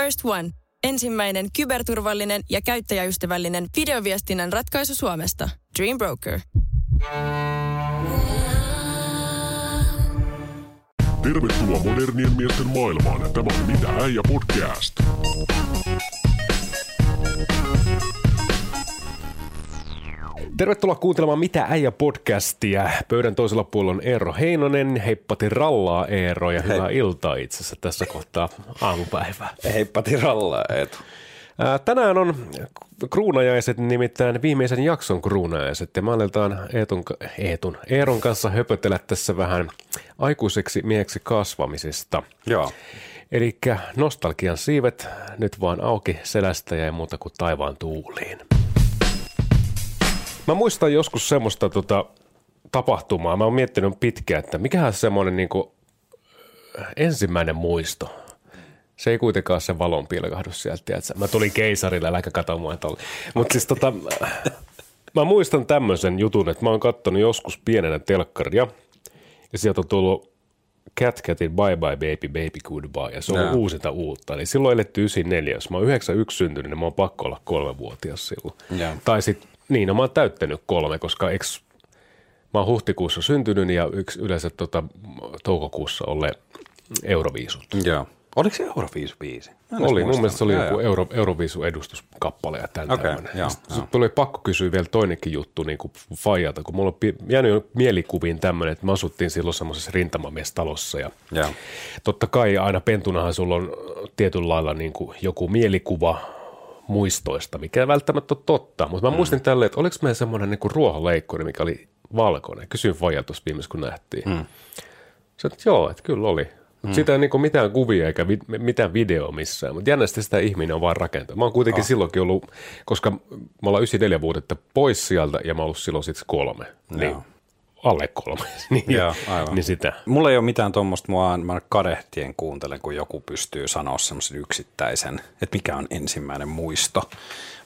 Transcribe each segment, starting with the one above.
First One. Ensimmäinen kyberturvallinen ja käyttäjäystävällinen videoviestinnän ratkaisu Suomesta. Dream Broker. Tervetuloa modernien miesten maailmaan. Tämä on Mitä äijä podcast. Tervetuloa kuuntelemaan Mitä äijä podcastia. Pöydän toisella puolella on Eero Heinonen. Heippati rallaa Eero ja hyvää Hei. iltaa itse asiassa tässä kohtaa aamupäivää. Heippati rallaa Eetu. Tänään on kruunajaiset, nimittäin viimeisen jakson kruunajaiset. Ja me aletaan Eetun, Eetun, Eeron kanssa höpötellä tässä vähän aikuiseksi mieheksi kasvamisesta. Joo. Eli nostalgian siivet nyt vaan auki selästä ja ei muuta kuin taivaan tuuliin. Mä muistan joskus semmoista tota, tapahtumaa. Mä oon miettinyt pitkään, että mikähän semmoinen niin ensimmäinen muisto. Se ei kuitenkaan se valon pilkahdus sieltä, tiedätkö? Mä tulin keisarille, älä kato mua Mutta siis tota, mä muistan tämmöisen jutun, että mä oon kattonut joskus pienenä telkkaria ja sieltä on tullut Cat Catin Bye Bye Baby Baby Goodbye ja se on no. uusinta uutta. Eli silloin eletty 94, jos mä oon 91 syntynyt, niin mä oon pakko olla kolmevuotias silloin. Ja. Tai sitten niin, no mä oon täyttänyt kolme, koska eks, mä oon huhtikuussa syntynyt ja yksi yleensä tota, toukokuussa ole Euroviisut. Joo. Oliko se Euroviisu biisi? Oli, mun mielestä se oli joku Euro, Euroviisu edustuskappale ja tämän okay, tämmöinen. Sitten tuli pakko kysyä vielä toinenkin juttu niin kuin Fajalta, kun mulla on jäänyt mielikuviin tämmöinen, että me asuttiin silloin semmoisessa rintamamiestalossa ja ja totta kai aina pentunahan sulla on tietyllä lailla niin kuin joku mielikuva muistoista, mikä ei välttämättä ole totta. Mutta mä mm. muistin tälleen, että oliko meillä semmoinen niin ruohonleikkuri, mikä oli valkoinen. Kysyin Faija tuossa viimeisessä, kun nähtiin. Mm. Se, että joo, että kyllä oli. Mm. Sitä ei niin kuin mitään kuvia eikä vi- mitään videoa missään, mutta jännästi sitä ihminen on vaan rakentanut. Mä oon kuitenkin oh. silloinkin ollut, koska me ollaan 94 vuotta pois sieltä ja mä oon ollut silloin sitten kolme. Niin alle kolme. niin, Joo, aivan. niin sitä. Mulla ei ole mitään tuommoista, mua mä kadehtien kuuntelen, kun joku pystyy sanoa semmoisen yksittäisen, että mikä on ensimmäinen muisto.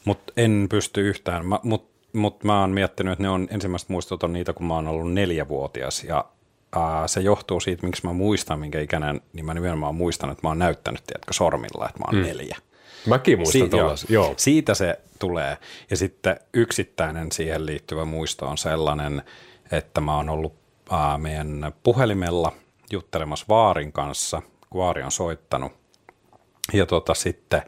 Mutta en pysty yhtään, mutta mut mä oon miettinyt, että ne on ensimmäiset muistot on niitä, kun mä oon ollut neljävuotias ja ää, se johtuu siitä, miksi mä muistan, minkä ikäinen, niin mä nimenomaan muistan, että mä oon näyttänyt, tiedätkö, sormilla, että mä oon mm. neljä. Mäkin muistan si- joo, joo. Siitä se tulee. Ja sitten yksittäinen siihen liittyvä muisto on sellainen, että mä oon ollut ää, meidän puhelimella juttelemassa Vaarin kanssa, kun Vaari on soittanut. Ja tota, sitten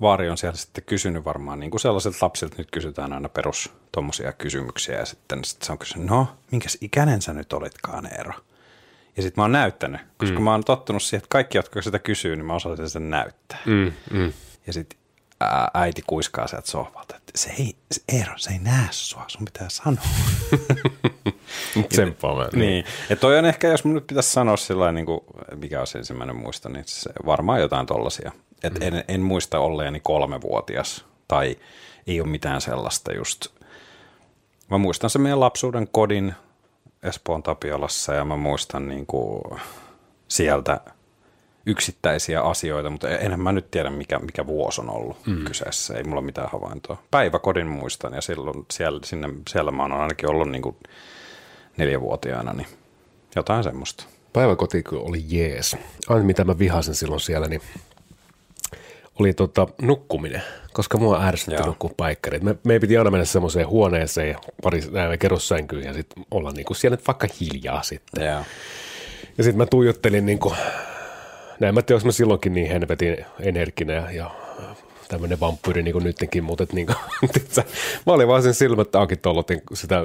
Vaari on siellä sitten kysynyt varmaan, niin kuin sellaiset lapsilta nyt kysytään aina perus tuommoisia kysymyksiä, ja sitten sit se on kysynyt, no, minkäs ikäinen sä nyt olitkaan, Eero? Ja sitten mä oon näyttänyt, koska mm. mä oon tottunut siihen, että kaikki, jotka sitä kysyy, niin mä osaisin sen näyttää. Mm, mm. Ja sitten äiti kuiskaa sieltä sohvalta, että se ei, se Eero, se ei näe sua, sun pitää sanoa. Tsemppaa niin. niin. Ja toi on ehkä, jos mun nyt pitäisi sanoa sillä niin kuin, mikä on se ensimmäinen muisto, niin se varmaan jotain tollasia. Että mm. en, en muista olleeni kolmevuotias tai ei ole mitään sellaista just. Mä muistan se meidän lapsuuden kodin Espoon Tapiolassa ja mä muistan niin kuin sieltä – yksittäisiä asioita, mutta enhän mä nyt tiedä, mikä, mikä vuosi on ollut mm. kyseessä. Ei mulla mitään havaintoa. Päiväkodin muistan ja silloin siellä, sinne, siellä mä oon ainakin ollut niin kuin neljävuotiaana, niin jotain semmoista. Päiväkoti oli jees. Aina mitä mä vihasin silloin siellä, niin oli tota, nukkuminen, koska mua ärsytti nukkua paikkarit. Me, me piti aina mennä semmoiseen huoneeseen, pari kerrossänkyyn ja sitten olla niinku siellä nyt vaikka hiljaa sitten. Ja, ja sitten mä tuijottelin niinku näin mä tiedä, mä silloinkin niin henvetin energinen ja, ja tämmöinen vampyyri niin kuin nytkin, mutta niin kuin, mä olin vaan sen silmät auki tollotin sitä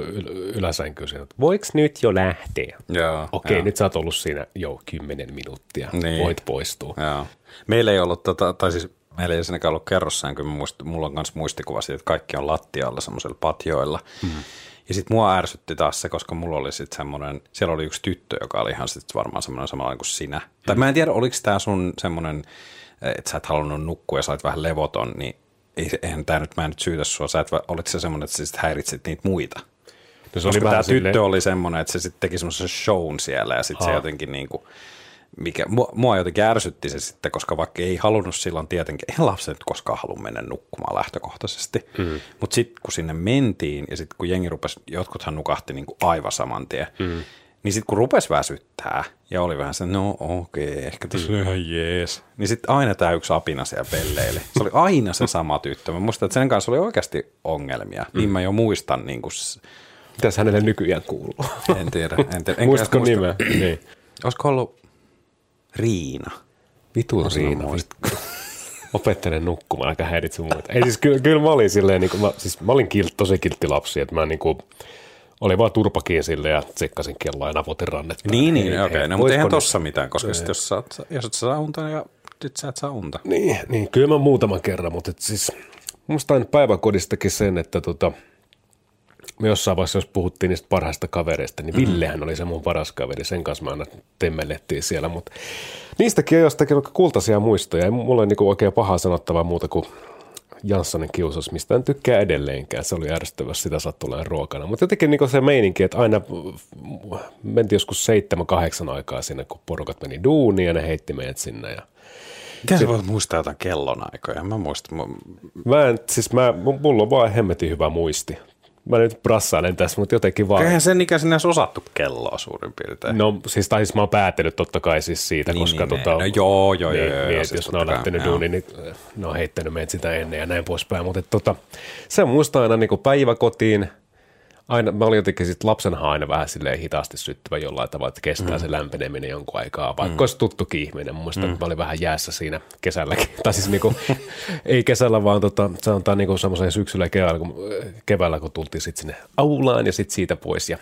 yläsänkyä, että voiko nyt jo lähteä? Joo, Okei, joo. nyt sä oot ollut siinä jo kymmenen minuuttia, niin. voit poistua. Joo. Meillä ei ollut, tota, tai siis meillä ei siinäkään ollut kerrossänky, mulla on myös muistikuva siitä, että kaikki on lattialla semmoisella patjoilla. Hmm. Ja sitten mua ärsytti taas se, koska mulla oli sitten semmoinen, siellä oli yksi tyttö, joka oli ihan sitten varmaan semmoinen samalla kuin sinä. Mm. Tai mä en tiedä, oliko tämä sun semmoinen, että sä et halunnut nukkua ja sä olit vähän levoton, niin eihän tämä nyt, mä en nyt syytä sua, sä et, olit se semmoinen, että sä sitten häiritsit niitä muita. No se oli tämä tyttö silleen... oli semmoinen, että se sitten teki semmoisen shown siellä ja sitten se jotenkin niin kuin, mikä, mua, mua jotenkin ärsytti se sitten, koska vaikka ei halunnut silloin tietenkin, ei lapset koskaan halua mennä nukkumaan lähtökohtaisesti, mm. mutta sitten kun sinne mentiin ja sitten kun jengi rupesi, jotkuthan nukahti niin kuin aivan saman tien, mm. Niin sitten kun rupes väsyttää ja oli vähän se, no okei, okay, ehkä tässä on ihan jees. Niin sitten aina tämä yksi apina siellä pelleili. Se oli aina se sama tyttö. Mä muistan, että sen kanssa oli oikeasti ongelmia. Mm. Niin mä jo muistan. Niin kuin... Mitäs hänelle nykyään kuuluu? En tiedä. En tiedä. Muistatko muista... nimeä? niin. Olisiko ollut Riina? Vitun Riina. Opettelen nukkumaan, aika häiritse muuta. Ei siis kyllä, kyllä mä olin silleen, niin kuin, mä, siis mä olin kilt, tosi kiltti lapsi, että mä niin kuin, oli vaan turpakin sille ja tsekkasin kelloa ja napotin rannet. Niin, niin, okei. Okay. No, mutta eihän tossa mitään, koska sit jos, saat, jos et saa unta ja sit sä et saa unta. Niin, niin kyllä mä muutaman kerran, mutta et siis musta aina päiväkodistakin sen, että tota, me jossain vaiheessa, jos puhuttiin niistä parhaista kavereista, niin mm-hmm. Villehän oli se mun paras kaveri, sen kanssa me aina temmellettiin siellä, mutta niistäkin on jostakin kultaisia muistoja, ei mulla ole niinku oikein pahaa sanottavaa muuta kuin Janssonin kiusas, mistä en tykkää edelleenkään. Se oli ärsyttävä sitä sattuleen ruokana. Mutta jotenkin niin se meininki, että aina mentiin joskus seitsemän, kahdeksan aikaa sinne, kun porukat meni duuniin ja ne heitti meidät sinne. Ja Miten sä voit muistaa jotain kellonaikoja? Mä muistan. Mä... Mä en, siis mä, mulla on vaan hemmetin hyvä muisti mä nyt brassailen tässä, mutta jotenkin vaan. Eihän sen ikäisenä edes osattu kelloa suurin piirtein. No siis, tai siis mä oon päättänyt totta kai siis siitä, niin, koska niin, tota, no, joo, joo, niin, joo, joo, niin, siis jos ne on lähtenyt duuniin, niin ne on heittänyt meitä sitä ennen ja näin poispäin. Mutta tota, se muistaa aina niin päiväkotiin – aina, mä olin jotenkin sit lapsenhan aina vähän silleen hitaasti syttyvä jollain tavalla, että kestää mm. se lämpeneminen jonkun aikaa, vaikka mm. olisi tuttukin ihminen. Muistan, mm. että mä olin vähän jäässä siinä kesälläkin, tai siis niinku, ei kesällä, vaan tota, sanotaan niinku semmoisen syksyllä ja keväällä, kun, keväällä, kun tultiin sitten sinne aulaan ja sitten siitä pois ja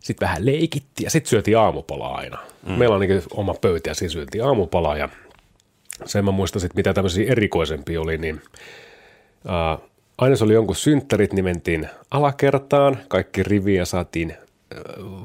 sitten vähän leikittiin ja sitten syötiin aamupalaa aina. Mm. Meillä on niin oma pöytä ja siinä syötiin aamupalaa ja sen mä muistan sitten, mitä tämmöisiä erikoisempia oli, niin uh, aina se oli jonkun synttärit, niin mentiin alakertaan, kaikki riviä saatiin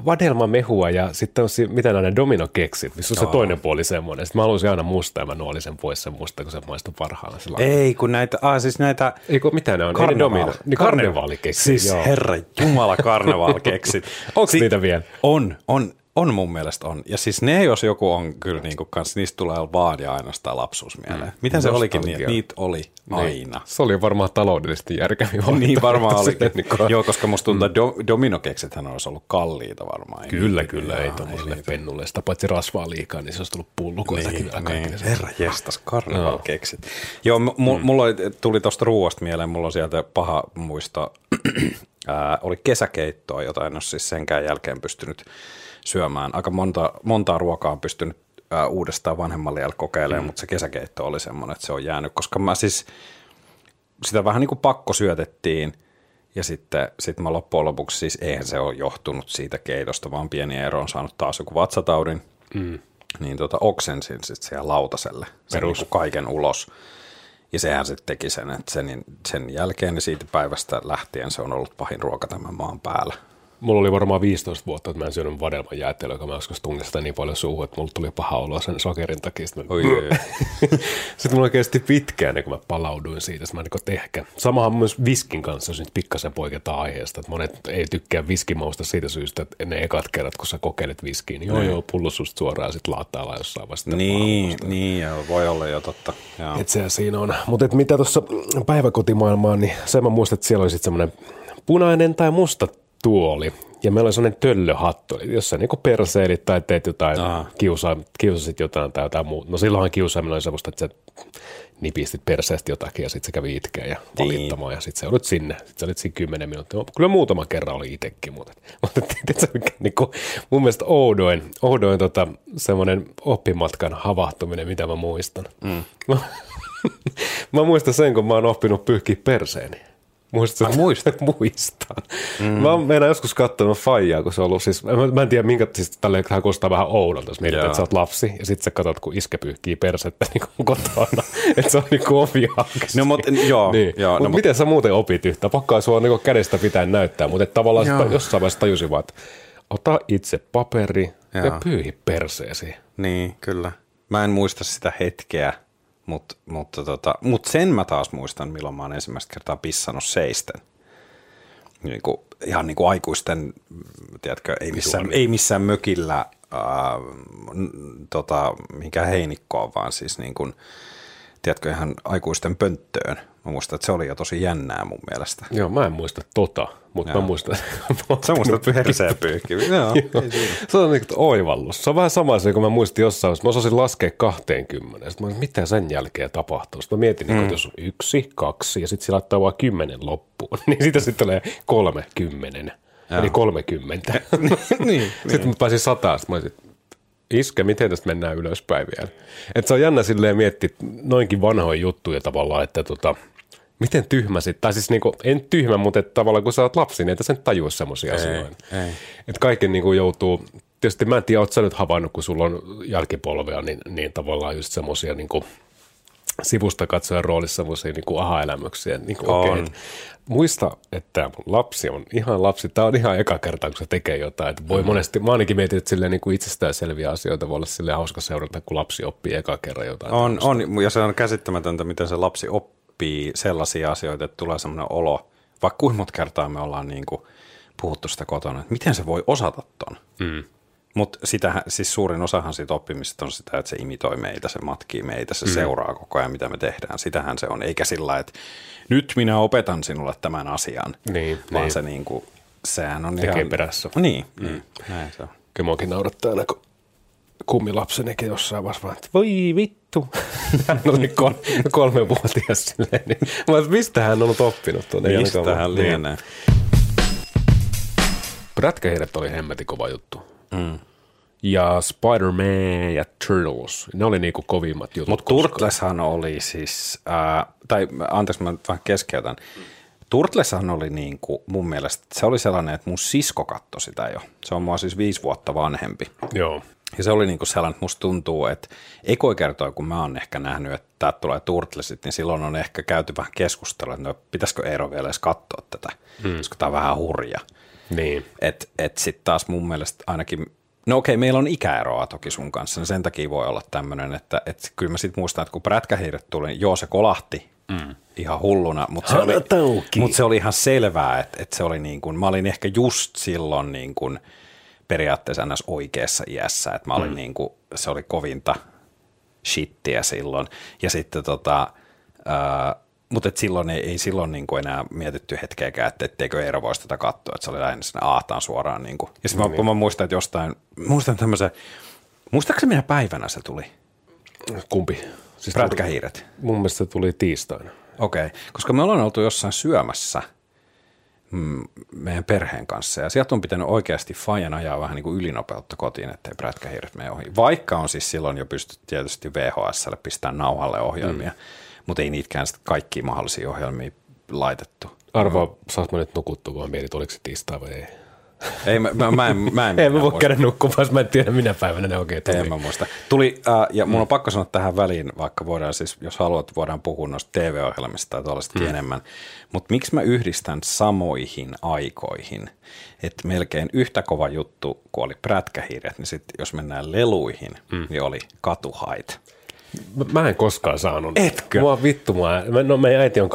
vadelmamehua ja sitten on si- mitä nämä dominokeksit, missä on se toinen puoli semmoinen. Sitten mä haluaisin aina musta ja mä nuolin sen pois sen musta, kun se maistuu parhaana. Ei, kun näitä, ah, siis näitä... Ei kun mitä ne on? Karnevaal. domino. Niin karnevaalikeksit. Siis joo. herra jumala karnevaalikeksit. Onko si- niitä vielä? On, on. On mun mielestä on. Ja siis ne, jos joku on kyllä niin kuin kans, niistä tulee vaan ja ainoastaan lapsuus mieleen. Mm. Mitä se olikin niin, niitä oli niin. aina. Se oli varmaan taloudellisesti järkeviä Niin varmaan oli. niin. Joo, koska musta tuntuu, että mm. dominokeksethän olisi ollut kalliita varmaan. Kyllä, kyllä, ei tuommoiselle pennulle. Sitä paitsi rasvaa liikaa, niin se olisi tullut pullukoitakin niin, niin. Herra jestas, karnevalkeksit. Joo, m- mm. mulla tuli tuosta ruoasta mieleen, mulla on sieltä paha muisto. Ää, oli kesäkeittoa, jota en ole siis senkään jälkeen pystynyt syömään. Aika monta, montaa ruokaa on pystynyt ää, uudestaan vanhemmalle jälkeen kokeilemaan, mm. mutta se kesäkeitto oli semmoinen, että se on jäänyt, koska mä siis sitä vähän niin kuin pakko syötettiin ja sitten sit mä loppujen lopuksi siis eihän se ole johtunut siitä keitosta, vaan pieni ero on saanut taas joku vatsataudin, mm. niin tota, oksensin sitten siellä lautaselle sen niin kaiken ulos. Ja sehän sitten teki sen, että sen, sen jälkeen niin siitä päivästä lähtien se on ollut pahin ruoka tämän maan päällä mulla oli varmaan 15 vuotta, että mä en syönyt vadelman jäätelöä, joka mä joskus tunnin sitä niin paljon suuhun, että mulla tuli paha olo sen sokerin takia. Sitten, mä... Oi, sitten mulla kesti pitkään, kun mä palauduin siitä. Sitten mä niin ehkä. Samahan myös viskin kanssa, jos nyt pikkasen poiketaan aiheesta. Että monet ei tykkää viskimausta siitä syystä, että ne ekat kerrat, kun sä kokeilet viskiä, niin joo, niin. joo, pullo susta suoraan sitten laattaalla jossain vasta. Niin, niin joo, voi olla jo totta. Että se siinä on. Mutta mitä tuossa päiväkotimaailmaan, niin se mä muistan, että siellä oli sitten semmoinen punainen tai musta tuoli. Ja meillä oli sellainen töllöhattu, jos sä niinku perseilit tai teet jotain, kiusaa, kiusasit jotain tai jotain muuta. No silloinhan kiusaaminen oli sellaista, että sä nipistit perseestä jotakin ja sitten se kävi itkeä ja niin. valittamaan niin. ja sitten se olit sinne. Sitten sä olit siinä kymmenen minuuttia. Kyllä muutama kerran oli itsekin, mutta, mutta tiedätkö, niinku, mun mielestä oudoin, oudoin tota, semmoinen oppimatkan havahtuminen, mitä mä muistan. Mm. mä muistan sen, kun mä oon oppinut pyyhkiä perseeni. Muistat? Muistan. Mm. Mä meinaan joskus katsonut Fajaa, kun se on ollut, siis mä, mä en tiedä minkä, siis tälleen hän kuulostaa vähän oudolta, jos mietit, että sä oot lapsi ja sitten sä katsot, kun iskä pyyhkii persettä niin kuin kotona, että se on niin kuin ovi No mutta joo. niin. joo mut no, miten sä muuten opit yhtä? Pakkaa sua niin kädestä pitää näyttää, mutta tavallaan sitä, jossain vaiheessa tajusin vaan, että ota itse paperi joo. ja pyyhi perseesi. Niin, kyllä. Mä en muista sitä hetkeä, Mut, mutta tota, mut sen mä taas muistan, milloin mä oon ensimmäistä kertaa pissannut seisten. Niin kuin, ihan niin kuin aikuisten, tiedätkö, ei missään, ei missään mökillä, äh, tota, mikä heinikkoa, vaan siis niin kuin, tiedätkö, ihan aikuisten pönttöön. Mä muistan, että se oli jo tosi jännää mun mielestä. Joo, mä en muista tota, mutta Joo. mä muistan. Sä muistat perseen pyyhki. Joo, se on niin oivallus. Se on vähän sama se, kun mä muistin jossain, mä osasin laskea 20. Sitten mä mitä sen jälkeen tapahtuu. Sitten mä mietin, mm. että jos on yksi, kaksi ja sitten sillä laittaa vaan kymmenen loppuun, niin siitä sitten tulee kolme kymmenen. Eli 30. niin, niin, sitten mä pääsin sataan, sitten mä olisin, iske, miten tästä mennään ylöspäin vielä. Et se on jännä silleen miettiä noinkin vanhoja juttuja tavallaan, että tota, miten tyhmä sitten, tai siis niinku, en tyhmä, mutta että tavallaan kun sä oot lapsi, niin et sen tajua semmoisia asioita. Että kaiken niinku joutuu, tietysti mä en tiedä, oot sä nyt havainnut, kun sulla on jälkipolvea, niin, niin tavallaan just semmoisia niinku, sivusta katsojan roolissa semmoisia niin aha-elämyksiä. Niin kuin, okay, muista, että lapsi on ihan lapsi. Tämä on ihan eka kerta, kun se tekee jotain. Että voi mm. monesti, mä ainakin mietin, että silleen, niin kuin selviä asioita voi olla silleen hauska seurata, kun lapsi oppii eka kerran jotain. On, on, ja se on käsittämätöntä, miten se lapsi oppii sellaisia asioita, että tulee semmoinen olo, vaikka kuinka monta kertaa me ollaan niin kuin puhuttu sitä kotona, että miten se voi osata ton. Mm. Mutta sitähän, siis suurin osahan siitä oppimisesta on sitä, että se imitoi meitä, se matkii meitä, se mm. seuraa koko ajan, mitä me tehdään. Sitähän se on, eikä sillä että nyt minä opetan sinulle tämän asian, niin, vaan niin. se niin kuin, sehän on Tekee ihan... perässä. Niin, mm. niin, näin se on. Kyllä muakin naurattaa aina, kun kummilapsenikin jossain vaiheessa vaan, että voi vittu. Hän oli kol- kolmevuotias silleen. Niin, mä mistä hän on oppinut tuonne? Mistä hän lienee? Prätkähiiret oli hemmetin kova juttu. Mm. Ja Spider-Man ja Turtles, ne oli niinku kovimmat jutut. Mutta Turtleshan oli siis, äh, tai anteeksi mä vähän keskeytän. Turtleshan oli niinku, mun mielestä, se oli sellainen, että mun sisko katsoi sitä jo. Se on mua siis viisi vuotta vanhempi. Joo. Ja se oli niinku sellainen, että musta tuntuu, että ekoi kertoi, kun mä oon ehkä nähnyt, että tää tulee Turtlesit, niin silloin on ehkä käyty vähän keskustelua, että no, pitäisikö Eero vielä edes katsoa tätä, hmm. koska tää on vähän hurja. Niin. Että et sitten taas mun mielestä ainakin, no okei, meillä on ikäeroa toki sun kanssa, niin sen takia voi olla tämmöinen, että et kyllä mä sitten muistan, että kun prätkähiiret tuli, niin joo se kolahti mm. ihan hulluna, mutta se, oli, mut se oli ihan selvää, että, että se oli niin kuin, mä olin ehkä just silloin niin kuin periaatteessa ns. oikeassa iässä, että mä olin mm. niin kuin, se oli kovinta shittiä silloin, ja sitten tota, ää, mutta silloin ei, ei silloin niin kuin enää mietitty hetkeäkään, että etteikö Eero voisi tätä katsoa, että se oli lähinnä sinne aataan suoraan. Niin kuin. Ja sitten no, mä, mä, muistan, että jostain, muistan tämmöisen, muistaakseni minä päivänä se tuli? Kumpi? Siis Prätkähiiret. Tuli, mun mielestä se tuli tiistaina. Okei, okay. koska me ollaan oltu jossain syömässä mm, meidän perheen kanssa ja sieltä on pitänyt oikeasti Fajan ajaa vähän niin kuin ylinopeutta kotiin, ettei prätkähiiret mene ohi. Vaikka on siis silloin jo pystytty tietysti VHSlle pistämään nauhalle ohjelmia. Mm mutta ei niitäkään kaikkia mahdollisia ohjelmia laitettu. Arvoa, saas mä nyt nukuttua, vaan mietit, oliko se tiistai vai ei. Ei, mä, mä, mä en, mä en, ei mä voi käydä nukkumaan, mä en tiedä minä päivänä ne oikein tuli. En mä muista. Tuli, äh, ja mun on pakko sanoa tähän väliin, vaikka voidaan siis, jos haluat, voidaan puhua noista TV-ohjelmista tai tuollaistakin mm. enemmän. Mutta miksi mä yhdistän samoihin aikoihin, että melkein yhtä kova juttu, kun oli prätkähiiret, niin sitten jos mennään leluihin, mm. niin oli katuhait. Mä en koskaan saanut. Etkö? Mua vittu, mua. No meidän äiti on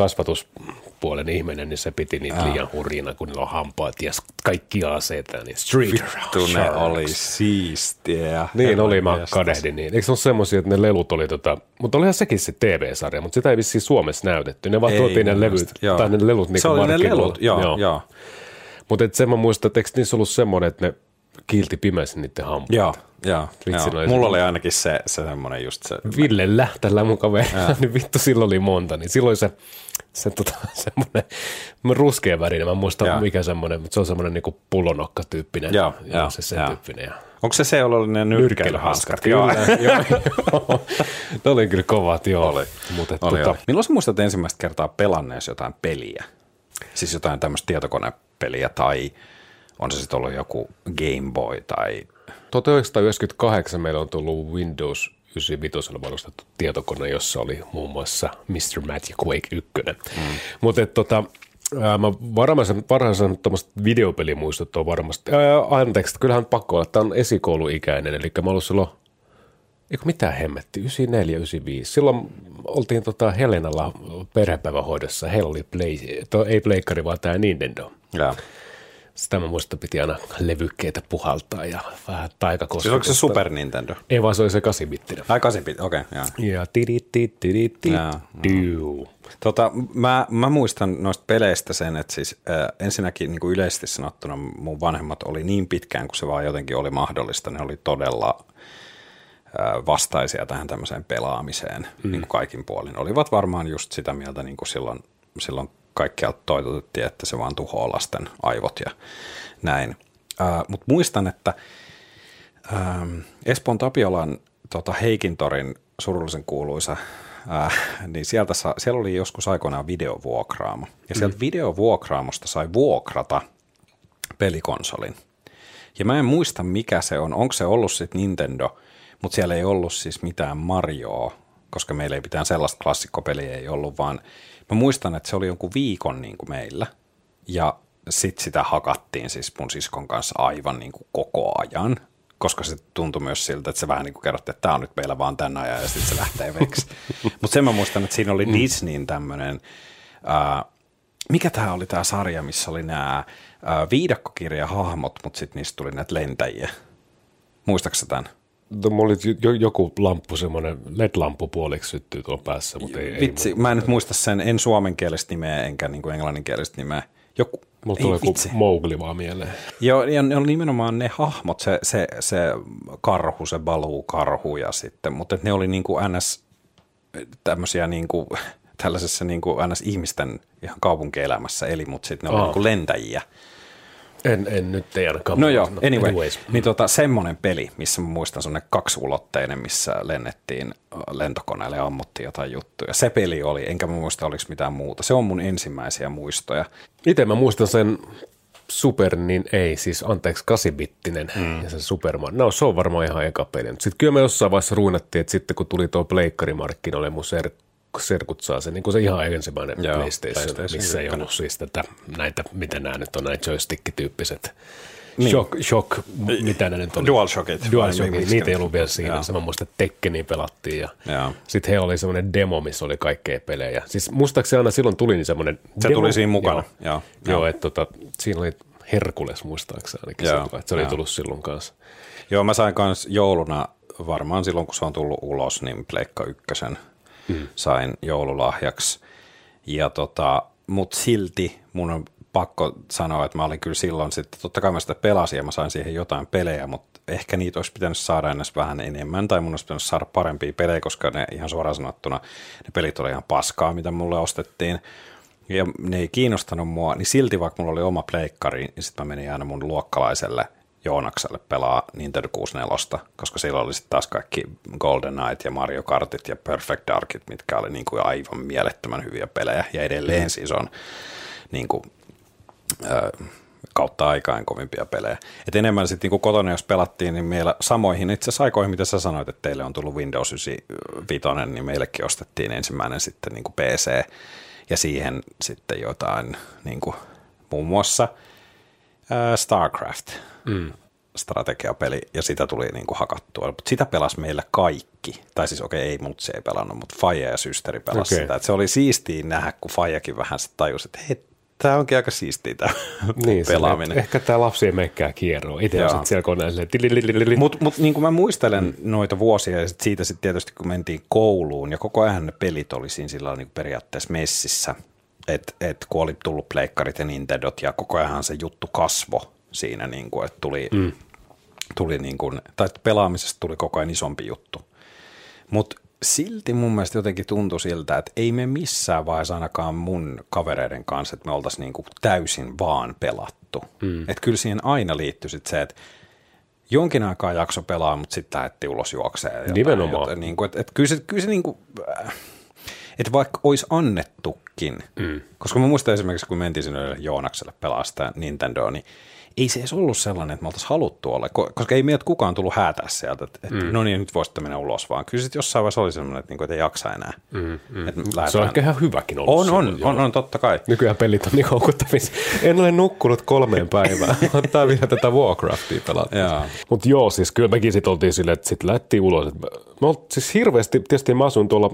kasvatuspuolen ihminen, niin se piti niitä Aa. liian hurjina, kun niillä on hampaat ja kaikki aseita, niin street Vittu, ne oli siistiä. Niin oli, mä kadehdin niin. Eikö se ole semmoisia, että ne lelut oli tota, mutta olihan sekin se TV-sarja, mutta sitä ei vissiin Suomessa näytetty. Ne vaan tuotiin ne levyt, joo. tai ne lelut niin Se oli ne lelut, joo, joo. joo. Mutta sen mä muistan, että eikö niissä ollut semmoinen, että ne kiilti pimeässä niiden hampaat. Joo, joo. joo. Mulla oli ainakin se, se semmoinen just se. Ville Lähtälä mun kaveri, niin vittu silloin oli monta, niin silloin se, se tota, semmoinen ruskea värinen, mä muistan joo. mikä semmoinen, mutta se on semmoinen niinku pullonokka-tyyppinen. Joo, joo, joo se sen joo. tyyppinen. Ja. Onko se se, jolla oli ne nyrkkeilyhanskat? Kyllä, joo. joo. Ne oli kyllä kovat, joo. Oli. Mutta, oli, tota... oli. Milloin sä muistat ensimmäistä kertaa pelanneesi jotain peliä? Siis jotain tämmöistä tietokonepeliä tai on se sitten ollut joku Game Boy tai... 1998 meillä on tullut Windows 95 valmistettu tietokone, jossa oli muun muassa Mr. Magic Quake 1. Mm. Mutta tota, mä varmaan varhaisen tuommoista videopelimuistot on varmasti, ää, anteeksi, kyllähän pakko olla, tämä on esikouluikäinen, eli mä ollut silloin, eikö mitään hemmetti, 94, 95. Silloin oltiin tota Helenalla perhepäivähoidossa, heillä oli play, to, ei pleikkari, vaan tämä Nintendo. Ja Sitä mä muistan, piti aina levykkeitä puhaltaa ja vähän taikakosketusta. Siis onko se Super Nintendo? Ei vaan se oli se 8-bittinen. Ai 8 bit, okei. Okay, ja tidit, tidit, tidit, Tota, mä, mä, muistan noista peleistä sen, että siis äh, ensinnäkin niin kuin yleisesti sanottuna mun vanhemmat oli niin pitkään, kun se vaan jotenkin oli mahdollista, ne oli todella vastaisia tähän tämmöiseen pelaamiseen mm. niin kuin kaikin puolin. Olivat varmaan just sitä mieltä niin kuin silloin, silloin kaikkialta toitotettiin, että se vaan tuhoaa lasten aivot ja näin. Äh, Mutta muistan, että äh, Espoon Tapiolan tota Heikintorin surullisen kuuluisa äh, niin sieltä sa, siellä oli joskus aikoinaan videovuokraamo. Ja sieltä mm. videovuokraamosta sai vuokrata pelikonsolin. Ja mä en muista, mikä se on. Onko se ollut sitten Nintendo, mutta siellä ei ollut siis mitään Marioa, koska meillä ei mitään sellaista klassikkopeliä ei ollut, vaan mä muistan, että se oli jonkun viikon niin kuin meillä. Ja sitten sitä hakattiin siis mun siskon kanssa aivan niin kuin koko ajan koska se tuntui myös siltä, että se vähän niin kuin kerrotti, että tämä on nyt meillä vaan tänä ajan ja sitten se lähtee veksi. Mutta sen mä muistan, että siinä oli mm. Disneyn tämmöinen, äh, mikä tämä oli tämä sarja, missä oli nämä äh, viidakkokirjahahmot, mutta sitten niistä tuli näitä lentäjiä. Muistaaksä tämän? No, mulla oli joku lamppu, semmoinen LED-lamppu puoliksi syttyy tuon päässä, mutta ei, Vitsi, ei mä en nyt muista sen, en suomenkielistä nimeä enkä niin kuin englanninkielistä nimeä. Joku, Mulla tulee joku Mowgli vaan mieleen. Joo, ja ne oli nimenomaan ne hahmot, se, se, se karhu, se baluu karhu ja sitten, mutta ne oli niin kuin ns. tämmöisiä niin kuin, tällaisessa niin kuin ns. ihmisten ihan kaupunkielämässä eli, mutta sitten ne oli oh. niin kuin lentäjiä. En, en nyt ei ainakaan. No joo, anyway, anyways. niin tota, semmoinen peli, missä mä muistan semmoinen kaksulotteinen, missä lennettiin lentokoneelle ja ammuttiin jotain juttuja. Se peli oli, enkä mä muista oliko mitään muuta. Se on mun ensimmäisiä muistoja. Itse mä muistan sen Super, niin ei, siis anteeksi, kasibittinen mm. ja se Superman. No se on varmaan ihan eka peli. Sitten kyllä me jossain vaiheessa ruunattiin, että sitten kun tuli tuo pleikkarimarkkinoille mun serkku, serkut saa sen, niin kuin se ihan ensimmäinen Joo, PlayStation, PlayStation, missä ei ollut siis tätä, näitä, mitä nämä nyt on, näitä joystick-tyyppiset niin. Shock, shock, mitä ne nyt oli? DualShockit. DualShockit, niitä ei ollut vielä siinä. Jaa. Mä muistan, että Tekkeniin pelattiin ja sitten heillä oli semmoinen demo, missä oli kaikkea pelejä. Siis muistaakseni aina silloin tuli niin semmoinen Se demo. tuli siinä mukana. Joo, joo, joo että tota, siinä oli Herkules muistaakseni ainakin joo, silloin, että se oli joo. tullut silloin kanssa. Joo, mä sain kanssa jouluna, varmaan silloin kun se on tullut ulos, niin Pleikka ykkösen – mm. sain joululahjaksi. Ja tota, mutta silti mun on pakko sanoa, että mä olin kyllä silloin sitten, totta kai mä sitä pelasin ja mä sain siihen jotain pelejä, mutta ehkä niitä olisi pitänyt saada ennen vähän enemmän, tai mun olisi pitänyt saada parempia pelejä, koska ne ihan suoraan sanottuna, ne pelit oli ihan paskaa, mitä mulle ostettiin, ja ne ei kiinnostanut mua, niin silti vaikka mulla oli oma pleikkari, niin sitten mä menin aina mun luokkalaiselle Joonakselle pelaa Nintendo 64, koska silloin oli sitten taas kaikki Golden Knight ja Mario Kartit ja Perfect Darkit, mitkä oli niin kuin aivan mielettömän hyviä pelejä, ja edelleen siis on niin kuin, äh, kautta aikaan kovimpia pelejä. Et enemmän sitten niin kotona, jos pelattiin, niin meillä samoihin itse asiassa aikoihin, mitä sä sanoit, että teille on tullut Windows 95, niin meillekin ostettiin ensimmäinen sitten niin kuin PC, ja siihen sitten jotain niin kuin, muun muassa – StarCraft, mm. strategiapeli, ja sitä tuli niin kuin hakattua. Mutta sitä pelasi meillä kaikki. Tai siis okei, okay, ei mut se ei pelannut, mutta Faija ja systeri pelasi okay. sitä. Et se oli siistiä nähdä, kun Faijakin vähän sitten tajusi, että hei, tämä onkin aika siistiä tämä niin, pelaaminen. Se, ehkä tämä lapsi ei menekään kierroa. Itse on siellä koneella Mutta mut, niin kuin mä muistelen mm. noita vuosia ja sit siitä sitten tietysti kun mentiin kouluun ja koko ajan ne pelit oli siinä sillä niin periaatteessa messissä – että et kun oli tullut pleikkarit ja Nintendot ja koko ajan se juttu kasvo siinä, niin kuin, että tuli, mm. tuli niin kuin, tai pelaamisesta tuli koko ajan isompi juttu. Mutta silti mun mielestä jotenkin tuntui siltä, että ei me missään vaiheessa ainakaan mun kavereiden kanssa, että me oltaisiin niin kuin täysin vaan pelattu. Mm. Että kyllä siihen aina liittyy sit se, että jonkin aikaa jakso pelaa, mutta sitten lähdettiin ulos juokseen. Nimenomaan. Jotain, niin kuin, että, että kyllä se, kyllä se niin kuin, äh, että vaikka olisi annettukin, mm. koska mä muistan esimerkiksi, kun mentiin sinne Joonakselle pelaa sitä Nintendoa, niin ei se edes ollut sellainen, että me oltaisiin haluttu olla, koska ei meidät kukaan tullut häätää sieltä, että, että mm. no niin, nyt voisitte mennä ulos vaan. Kyllä sitten jossain vaiheessa oli sellainen, että, niin että ei jaksa enää. Mm, mm. Että se on ehkä ihan hyväkin ollut. On, on, on, on, totta kai. Nykyään pelit on niin houkuttavissa. En ole nukkunut kolmeen päivään. Ottaa vielä tätä Warcraftia pelata. Mutta joo, siis kyllä mekin sitten oltiin silleen, että sitten lähtiin ulos. Me oltiin siis hirveästi, tietysti mä asun tuolla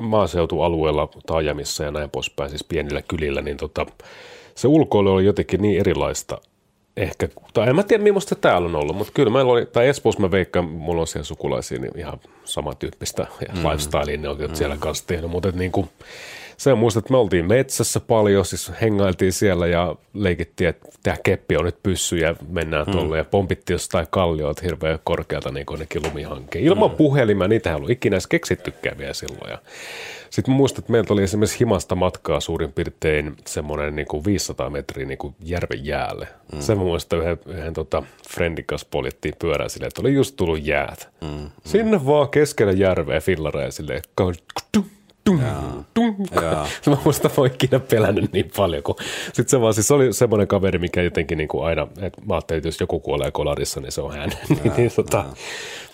maaseutualueella, taajamissa ja näin poispäin, siis pienillä kylillä, niin tota, se ulkoilu oli jotenkin niin erilaista ehkä, tai en mä tiedä millaista täällä on ollut, mutta kyllä meillä oli, tai Espoossa mä veikkaan, mulla on siellä sukulaisia, niin ihan samantyyppistä mm. lifestylea ne on mm. siellä kanssa tehnyt, mutta niin kuin, se on muista, että me oltiin metsässä paljon, siis hengailtiin siellä ja leikittiin, että tämä keppi on nyt pyssy ja mennään mm. tuolle ja pompittiin jostain kallioilta hirveän korkealta niin kuin lumihankkeen. Ilman mm. puhelimia, niitä ei ollut ikinä edes keksittykään vielä silloin. Ja sitten mä muistan, että meiltä oli esimerkiksi himasta matkaa suurin piirtein semmoinen niin kuin 500 metriä niin kuin järven jäälle. Mm. Sen mä muistan yhden, yhden tota, friendin kanssa poljettiin pyörää silleen, että oli just tullut jäät. Mm. Mm. Sinne vaan keskellä järveä fillareja silleen, tung, tung. Mä muistan, mä ikinä pelännyt niin paljon, kun sit se vaan siis oli semmoinen kaveri, mikä jotenkin niin kuin aina, että mä ajattelin, että jos joku kuolee kolarissa, niin se on hän. niin, niin tota,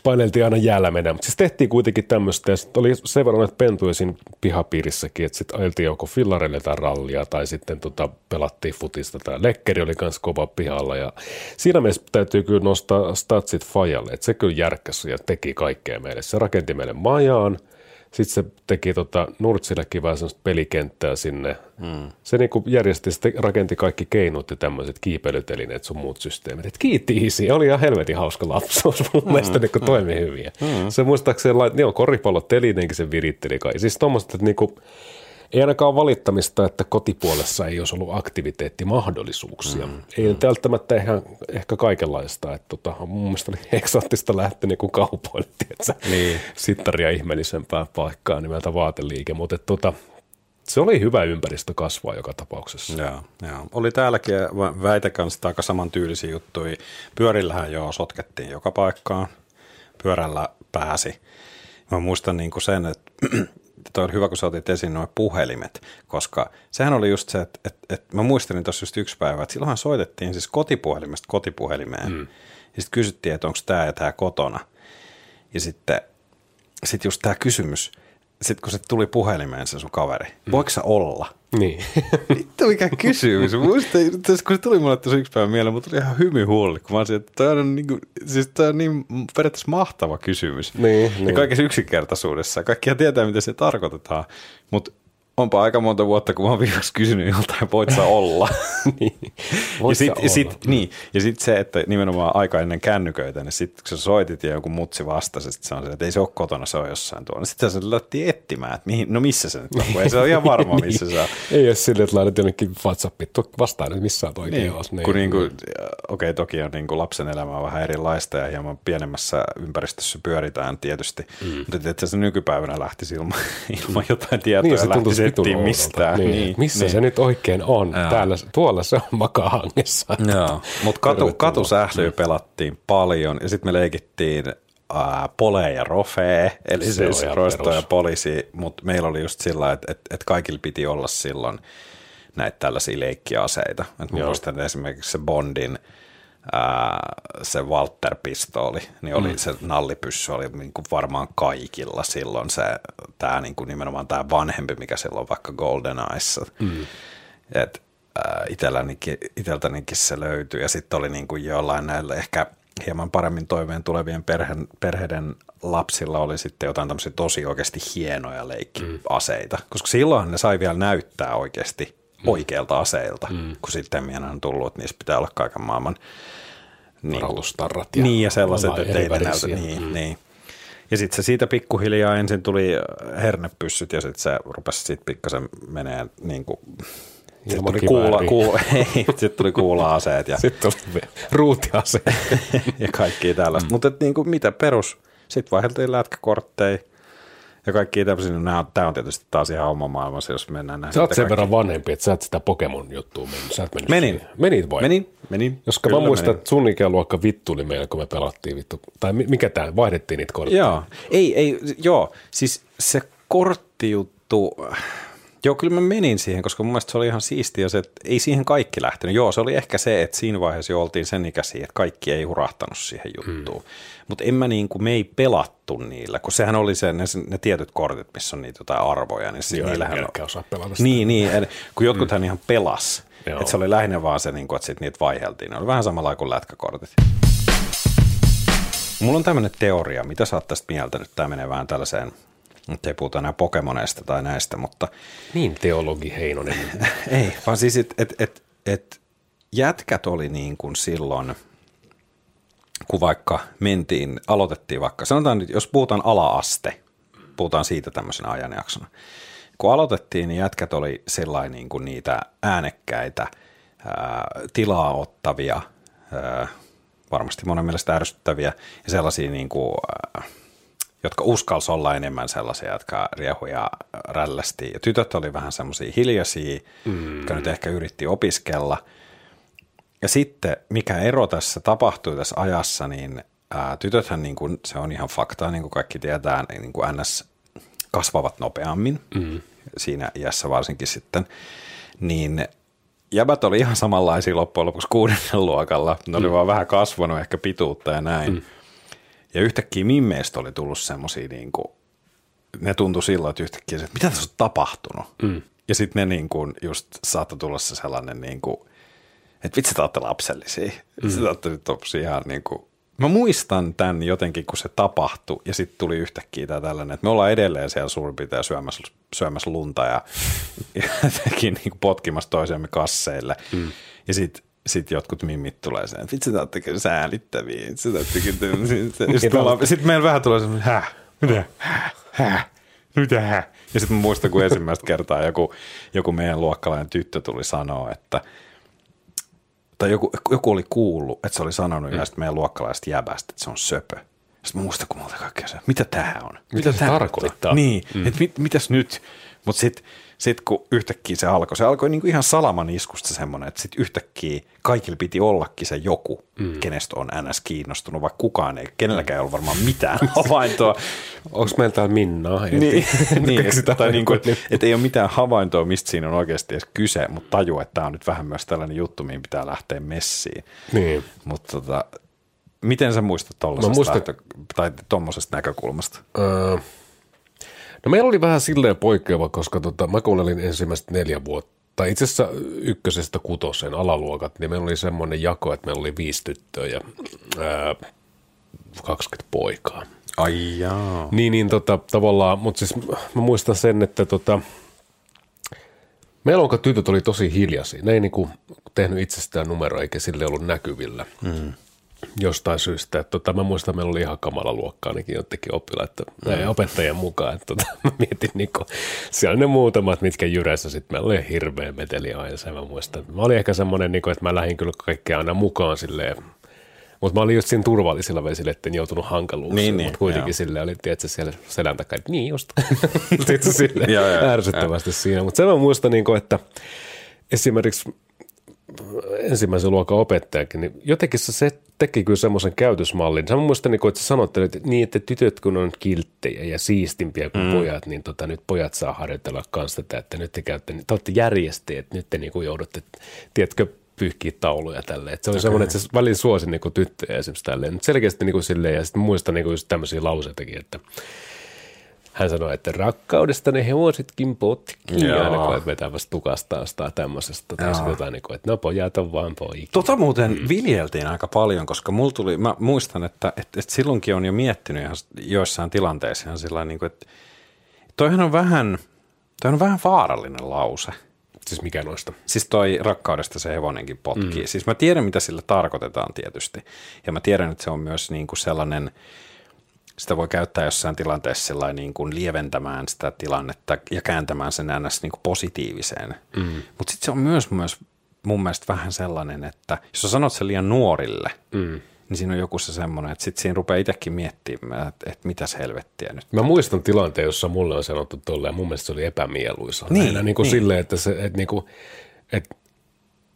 paineltiin aina jäällä mennä. Mutta siis tehtiin kuitenkin tämmöistä, ja oli sen verran, että pentuja siinä pihapiirissäkin, että sitten ajeltiin joko fillareille tai rallia, tai sitten tota, pelattiin futista, tai lekkeri oli myös kova pihalla, ja siinä mielessä täytyy kyllä nostaa statsit Fajalle, että se kyllä järkkäsi ja teki kaikkea meille. Se rakenti meille majaan, sitten se teki tota Nurtsillekin vähän sellaista pelikenttää sinne. Mm. Se niinku järjesti, se rakenti kaikki keinot ja tämmöiset kiipeilytelineet sun muut systeemit. Et kiitti isi, oli ihan helvetin hauska lapsuus. Mun mm. mielestä niinku toimi mm. hyvin. Mm. Se muistaakseni, lait, niin on koripallotelineenkin se viritteli kai. Siis tommoset, että niinku, ei ainakaan valittamista, että kotipuolessa ei olisi ollut aktiviteettimahdollisuuksia. Mm, ei mm. välttämättä ihan, ehkä kaikenlaista. Että tota, mun mielestä oli eksoottista lähteä niin kuin kaupoille, tiedätkö, niin. sittaria ihmeellisempää paikkaa nimeltä vaateliike, mutta tota, se oli hyvä ympäristö kasvaa joka tapauksessa. Joo, joo. Oli täälläkin väite kanssa aika samantyylisiä juttuja. Pyörillähän jo sotkettiin joka paikkaan. Pyörällä pääsi. Mä muistan niin kuin sen, että toi on hyvä, kun sä otit esiin nuo puhelimet, koska sehän oli just se, että, että, että mä muistelin tuossa just yksi päivä, että silloinhan soitettiin siis kotipuhelimesta kotipuhelimeen, mm. ja sitten kysyttiin, että onko tämä ja tämä kotona, ja sitten sit just tämä kysymys, sitten kun se tuli puhelimeen se sun kaveri, mm. voiko sä olla? Niin. Vittu mikä kysymys. Muista, kun se tuli mulle tuossa yksi päivä mieleen, mutta tuli ihan hymy huoli, kun mä olisin, että toi on, niin kuin, siis toi on niin periaatteessa mahtava kysymys. Niin, ja niin. kaikessa yksinkertaisuudessa. Kaikkia tietää, mitä se tarkoitetaan, mutta onpa aika monta vuotta, kun mä oon viimeksi kysynyt joltain, voit sä olla. niin. ja sitten sit, niin. ja sit se, että nimenomaan aika ennen kännyköitä, niin sitten kun sä soitit ja joku mutsi vastasi, sit se on se, että ei se ole kotona, se on jossain tuolla. Sitten se lähti etsimään, että mihin, no missä se nyt on, kun ei se ole ihan varma, niin. missä se on. ei ole silleen, että laitat jonnekin WhatsAppit, vastaan, että missä on oikein niin. Niin. Kun niin kuin, okei, okay, toki on niin kuin lapsen elämä on vähän erilaista ja hieman pienemmässä ympäristössä pyöritään tietysti, mm. mutta että se nykypäivänä lähti ilman, ilman jotain tietoa niin, lähti etsimään mistään. Niin, niin, missä niin. se nyt oikein on? Täällä, tuolla se on makahangessa. Joo, mutta katu, katusählyä mm. pelattiin paljon ja sitten me leikittiin ää, pole ja rofee, eli se siis roisto ja poliisi, mutta meillä oli just sillä, että et, et kaikilla piti olla silloin näitä tällaisia leikkiaseita. Et muistan esimerkiksi se Bondin – se Walter-pistooli, niin oli mm. se nallipyssy oli niin kuin varmaan kaikilla silloin se, tämä niin kuin nimenomaan tämä vanhempi, mikä silloin vaikka Golden Eyessa. Mm. Et, iteltänikin, iteltänikin se löytyi ja sitten oli niin kuin jollain näillä ehkä hieman paremmin toiveen tulevien perheen, perheiden lapsilla oli sitten jotain tämmöisiä tosi oikeasti hienoja leikkiaseita, mm. koska silloin ne sai vielä näyttää oikeasti. Oikeilta aseilta, mm. kun sitten on tullut, että niissä pitää olla kaiken maailman niin, varoitustarrat ja, niin, ja sellaiset, että ei ne näytä. Niin, mm. niin. Ja sitten se siitä pikkuhiljaa ensin tuli hernepyssyt ja sitten se rupesi sitten pikkasen menee niin kuin sitten tuli, kuula, kuula, ei, sitten tuli kuula-aseet. Ja, sitten tuli ruutiaseet. ja kaikki tällaista. Mm. Mutta niin kuin mitä perus, sitten vaihdeltiin lätkäkortteja, ja kaikki tämmöisiä, niin tämä on tietysti taas ihan oma maailmassa, jos mennään näin. Sä oot sen kaikki... verran vanhempi, että sä et sitä Pokemon-juttua mennyt. Sä et mennyt menin. Siihen. Menit vai? Menin, menin. Koska Kyllä mä muistan, menin. että sun ikäluokka vittuli meillä, kun me pelattiin vittu. Tai mikä tämä, vaihdettiin niitä kortteja. Joo, ei, ei, joo, siis se korttijuttu, Joo, kyllä mä menin siihen, koska mun mielestä se oli ihan siistiä se, että ei siihen kaikki lähtenyt. Joo, se oli ehkä se, että siinä vaiheessa jo oltiin sen ikäisiä, että kaikki ei hurahtanut siihen juttuun. Hmm. Mutta en mä niin kuin, me ei pelattu niillä, kun sehän oli se, ne, ne tietyt kortit, missä on niitä jotain arvoja. Niin Joo, niillähän on... osaa pelata sitä. Niin, niin eli, kun jotkuthan hmm. ihan pelas. Että se oli lähinnä vaan se, niin kuin, että sit niitä vaiheltiin. Ne oli vähän samalla kuin lätkäkortit. Mulla on tämmöinen teoria, mitä sä oot tästä mieltä nyt? Tämä menee vähän tällaiseen nyt ei puhuta enää Pokemoneista tai näistä, mutta... Niin teologi Heinonen. ei, vaan siis, että et, et, et, jätkät oli niin kuin silloin, kun vaikka mentiin, aloitettiin vaikka, sanotaan nyt, jos puhutaan ala-aste, puhutaan siitä tämmöisenä ajanjaksona. Kun aloitettiin, niin jätkät oli sellainen niin kuin niitä äänekkäitä, ää, tilaa ottavia, ää, varmasti monen mielestä ärsyttäviä ja sellaisia niin kuin, ää, jotka uskalsi olla enemmän sellaisia, jotka riehuja rällästi. Ja tytöt oli vähän semmoisia hiljaisia, mm. jotka nyt ehkä yritti opiskella. Ja sitten, mikä ero tässä tapahtui tässä ajassa, niin ää, tytöthän, niin kuin, se on ihan faktaa, niin kuin kaikki tietää, niin kuin NS kasvavat nopeammin, mm. siinä iässä varsinkin sitten, niin jäbät oli ihan samanlaisia loppujen lopuksi kuudennen luokalla. Ne oli mm. vaan vähän kasvanut ehkä pituutta ja näin. Mm. Ja yhtäkkiä mimmeistä oli tullut semmoisia, niin kuin, ne tuntui silloin, että yhtäkkiä että mitä tässä on tapahtunut. Mm. Ja sitten ne niin kuin, just saattoi tulla se sellainen, niin kuin, että vitsi, te olette lapsellisia. Mm. Sitten olette nyt ihan niin kuin, Mä muistan tämän jotenkin, kun se tapahtui ja sitten tuli yhtäkkiä tämä tällainen, että me ollaan edelleen siellä suurin piirtein syömässä, syömässä lunta ja jotenkin niin potkimassa toisiamme kasseille. Mm. Ja sitten sit jotkut mimmit tulee sen, että vitsi, te oottekin säälittäviä. Sitten sit meillä vähän tulee semmoinen, häh, mitä, häh, häh, mitä, häh. Ja sitten muistan, kun ensimmäistä kertaa joku, joku meidän luokkalainen tyttö tuli sanoa, että – tai joku, joku oli kuullut, että se oli sanonut mm. näistä meidän luokkalaiset jäbästä, että se on söpö. Sitten mä muistan, kun mä kaikkea se, mitä tämä on? Mitä, mitä tämä tarkoittaa? Niin, mm. että mit, mitäs nyt? Mutta sitten sit kun yhtäkkiä se alkoi, se alkoi niinku ihan salaman iskusta semmoinen, että sitten yhtäkkiä kaikille piti ollakin se joku, mm. kenestä on NS kiinnostunut, vaikka kukaan ei, kenelläkään ei ollut varmaan mitään havaintoa. Onko meillä täällä Minnaa? Niin, niin että, tai niinku, et ei ole mitään havaintoa, mistä siinä on oikeasti edes kyse, mutta taju, että tämä on nyt vähän myös tällainen juttu, mihin pitää lähteä messiin. Niin. Mutta tota, miten sä muistat tuollaisesta muistan... tai tuommoisesta näkökulmasta? Öö, No meillä oli vähän silleen poikkeava, koska tota, mä kuunnelin ensimmäistä neljä vuotta, tai itse asiassa ykkösestä kutoseen alaluokat, niin meillä oli semmoinen jako, että meillä oli viisi tyttöä ja ää, 20 poikaa. Ai jaa. Niin, niin tota, tavallaan, mutta siis mä muistan sen, että tota, meillä tytöt oli tosi hiljaisia. Ne ei niinku tehnyt itsestään numeroa eikä sille ollut näkyvillä. Mm jostain syystä. Että tota, mä muistan, että meillä oli ihan kamala luokka ainakin jotenkin oppilaita mm. opettajien mukaan. Että tota, mä mietin, niin kun, siellä ne muutamat, mitkä jyrässä sitten meillä oli hirveä meteli aina. Mä muistan. Mä olin ehkä semmoinen, niin että mä lähdin kyllä kaikkea aina mukaan silleen, mutta mä olin just siinä turvallisilla vesillä, että en joutunut hankaluuksiin. Niin, niin, mutta kuitenkin sille oli, tietysti siellä selän takaa, että niin just. Sitten sille ärsyttävästi siinä. Mutta sen mä muistan, niin kun, että esimerkiksi ensimmäisen luokan opettajakin, niin jotenkin se teki kyllä semmoisen käytösmallin. Sä muistan, niin että sä sanoit, että, niin, että tytöt kun on kilttejä ja siistimpiä kuin mm. pojat, niin tota, nyt pojat saa harjoitella kanssa tätä, että nyt te käytte, te olette järjestäjät, että nyt te niin kuin joudutte, tiedätkö, pyyhkiä tauluja tälleen. se oli okay. semmoinen, että se välillä suosi niin kuin tyttöjä esimerkiksi tälleen. Mutta selkeästi niin kuin silleen, ja sitten muistan niin kuin just tämmöisiä lauseitakin, että – hän sanoi, että rakkaudesta ne hevositkin potkii, Joo. aina kun vetää vasta tukastaa sitä tämmöisestä. Tai jotain, niin kuin, että no pojat on vaan poikia. Tota muuten mm. viljeltiin aika paljon, koska mulla tuli, mä muistan, että, että, että silloinkin on jo miettinyt ihan joissain tilanteissa ihan sillä niin kuin, että toihan on vähän, toi on vähän vaarallinen lause. Siis mikä noista? Siis toi rakkaudesta se hevonenkin potkii. Mm. Siis mä tiedän, mitä sillä tarkoitetaan tietysti. Ja mä tiedän, että se on myös niin kuin sellainen – sitä voi käyttää jossain tilanteessa niin kuin lieventämään sitä tilannetta ja kääntämään sen ns. Niin kuin positiiviseen. Mm. Mutta sitten se on myös, myös mun mielestä vähän sellainen, että jos sä sanot sen liian nuorille, mm. niin siinä on joku se semmoinen, että sitten siinä rupeaa itsekin miettimään, että, että mitä helvettiä nyt. Mä muistan tilanteen, jossa mulle on sanottu tolleen, ja mun mielestä se oli epämieluisa. Niin, niin kuin niin. silleen, että, se, että, niin kuin, että,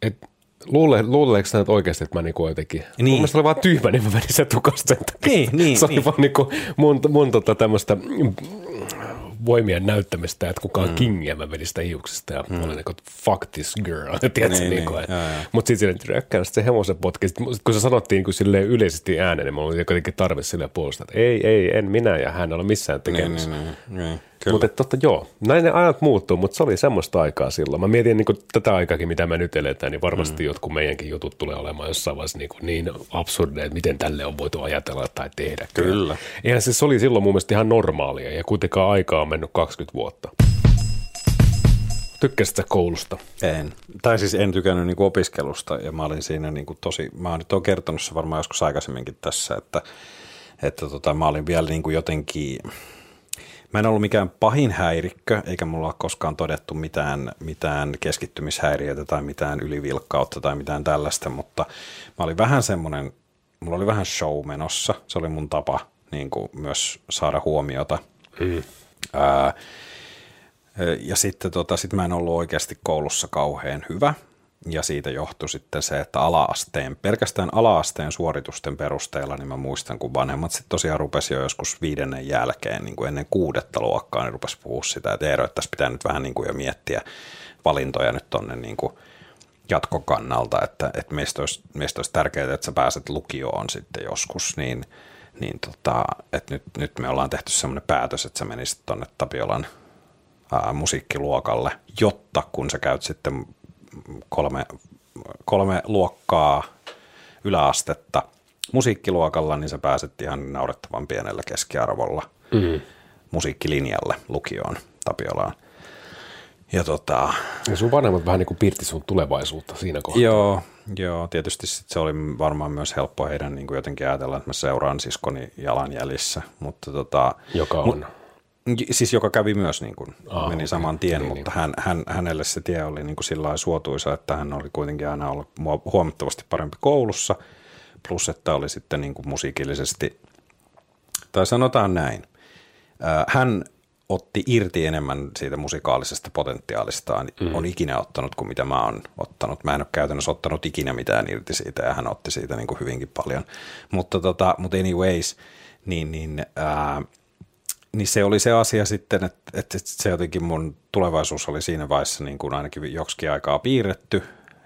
että Luule, luuleeko sä oikeasti, että mä niinku jotenkin, niin. mun mielestä oli vaan tyhmä, niin mä menin sen tukasta sen takia. Niin, niin, se oli niin. vaan niinku mun, mun tota tämmöistä voimien näyttämistä, että kukaan mm. kingiä mä vedin sitä hiuksista ja mm. olin niin kuin, fuck this girl, tiedätkö, niin, niin, niin, mutta sitten silleen, rökkään se hevosen potki, sit, kun se sanottiin kun sille yleisesti ääneen, niin mulla oli jotenkin tarve sille puolesta, että ei, ei, en minä ja hän ole missään tekemisissä. Niin, niin, niin, niin. Mutta totta joo, näin ne ajat muuttuu, mutta se oli semmoista aikaa silloin. Mä mietin niin kuin, tätä aikaakin, mitä me nyt eletään, niin varmasti mm. jotkut meidänkin jutut tulee olemaan jossain vaiheessa niin, kuin niin absurdeja, että miten tälle on voitu ajatella tai tehdä. Kyllä. Eihän se, se oli silloin mun mielestä ihan normaalia ja kuitenkaan aikaa on mennyt 20 vuotta. Tykkäsit koulusta? En. Tai siis en tykännyt niin opiskelusta ja mä olin siinä niin kuin tosi, mä oon nyt on kertonut se varmaan joskus aikaisemminkin tässä, että, että tota, mä olin vielä niin kuin jotenkin, Mä en ollut mikään pahin häirikkö, eikä mulla ole koskaan todettu mitään, mitään keskittymishäiriötä tai mitään ylivilkkautta tai mitään tällaista, mutta mä olin vähän semmoinen, mulla oli vähän show menossa. Se oli mun tapa niin kuin myös saada huomiota. Mm. Ää, ja sitten tota, sit mä en ollut oikeasti koulussa kauhean hyvä, ja siitä johtui sitten se, että alaasteen, pelkästään alaasteen suoritusten perusteella, niin mä muistan, kun vanhemmat sitten tosiaan rupesi jo joskus viidennen jälkeen, niin kuin ennen kuudetta luokkaa, niin rupesi puhua sitä, että Eero, että tässä pitää nyt vähän niin kuin jo miettiä valintoja nyt tonne niin kuin jatkokannalta, että, että meistä, olisi, meistä olisi tärkeää, että sä pääset lukioon sitten joskus, niin, niin tota, että nyt, nyt me ollaan tehty semmoinen päätös, että sä menisit tuonne Tapiolan ää, musiikkiluokalle, jotta kun sä käyt sitten kolme, kolme luokkaa yläastetta musiikkiluokalla, niin sä pääset ihan naurettavan pienellä keskiarvolla mm. musiikkilinjalle lukioon Tapiolaan. Ja, tota, ja sun vanhemmat vähän niin kuin piirti sun tulevaisuutta siinä kohtaa. Joo, joo tietysti sit se oli varmaan myös helppo heidän niin kuin jotenkin ajatella, että mä seuraan siskoni jalanjäljissä. Mutta tota, Joka on? Mu- Siis joka kävi myös, niin kuin, ah, meni okay. saman tien, niin, mutta niin. Hän, hän, hänelle se tie oli niin kuin sillä suotuisa, että hän oli kuitenkin aina ollut huomattavasti parempi koulussa, plus että oli sitten niin kuin musiikillisesti, tai sanotaan näin, hän otti irti enemmän siitä musikaalisesta potentiaalistaan, mm. on ikinä ottanut kuin mitä mä oon ottanut. Mä en ole käytännössä ottanut ikinä mitään irti siitä ja hän otti siitä niin kuin hyvinkin paljon. Mutta, tota, mutta anyways, niin, niin ää, niin se oli se asia sitten, että, että se jotenkin mun tulevaisuus oli siinä vaiheessa niin kuin ainakin joksikin aikaa piirretty.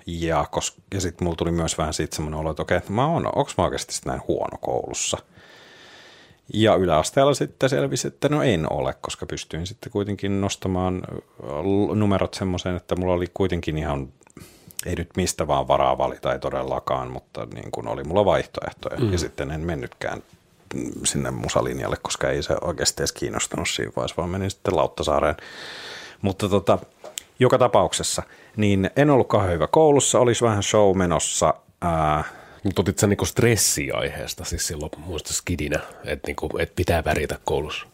Ja, ja sitten mulla tuli myös vähän siitä semmoinen olo, että okei, että mä oon, onko mä oikeasti näin huono koulussa. Ja yläasteella sitten selvisi, että no en ole, koska pystyin sitten kuitenkin nostamaan numerot semmoiseen, että mulla oli kuitenkin ihan, ei nyt mistä vaan varaa valita, ei todellakaan, mutta niin kuin oli mulla vaihtoehtoja. Mm. Ja sitten en mennytkään sinne musalinjalle, koska ei se oikeasti edes kiinnostanut siinä vaiheessa, vaan menin sitten Lauttasaareen. Mutta tota, joka tapauksessa, niin en ollut kauhean hyvä koulussa, olisi vähän show menossa. Ää, mutta otit sä niinku stressiä aiheesta siis silloin muista skidinä, että niinku, et pitää värjätä koulussa?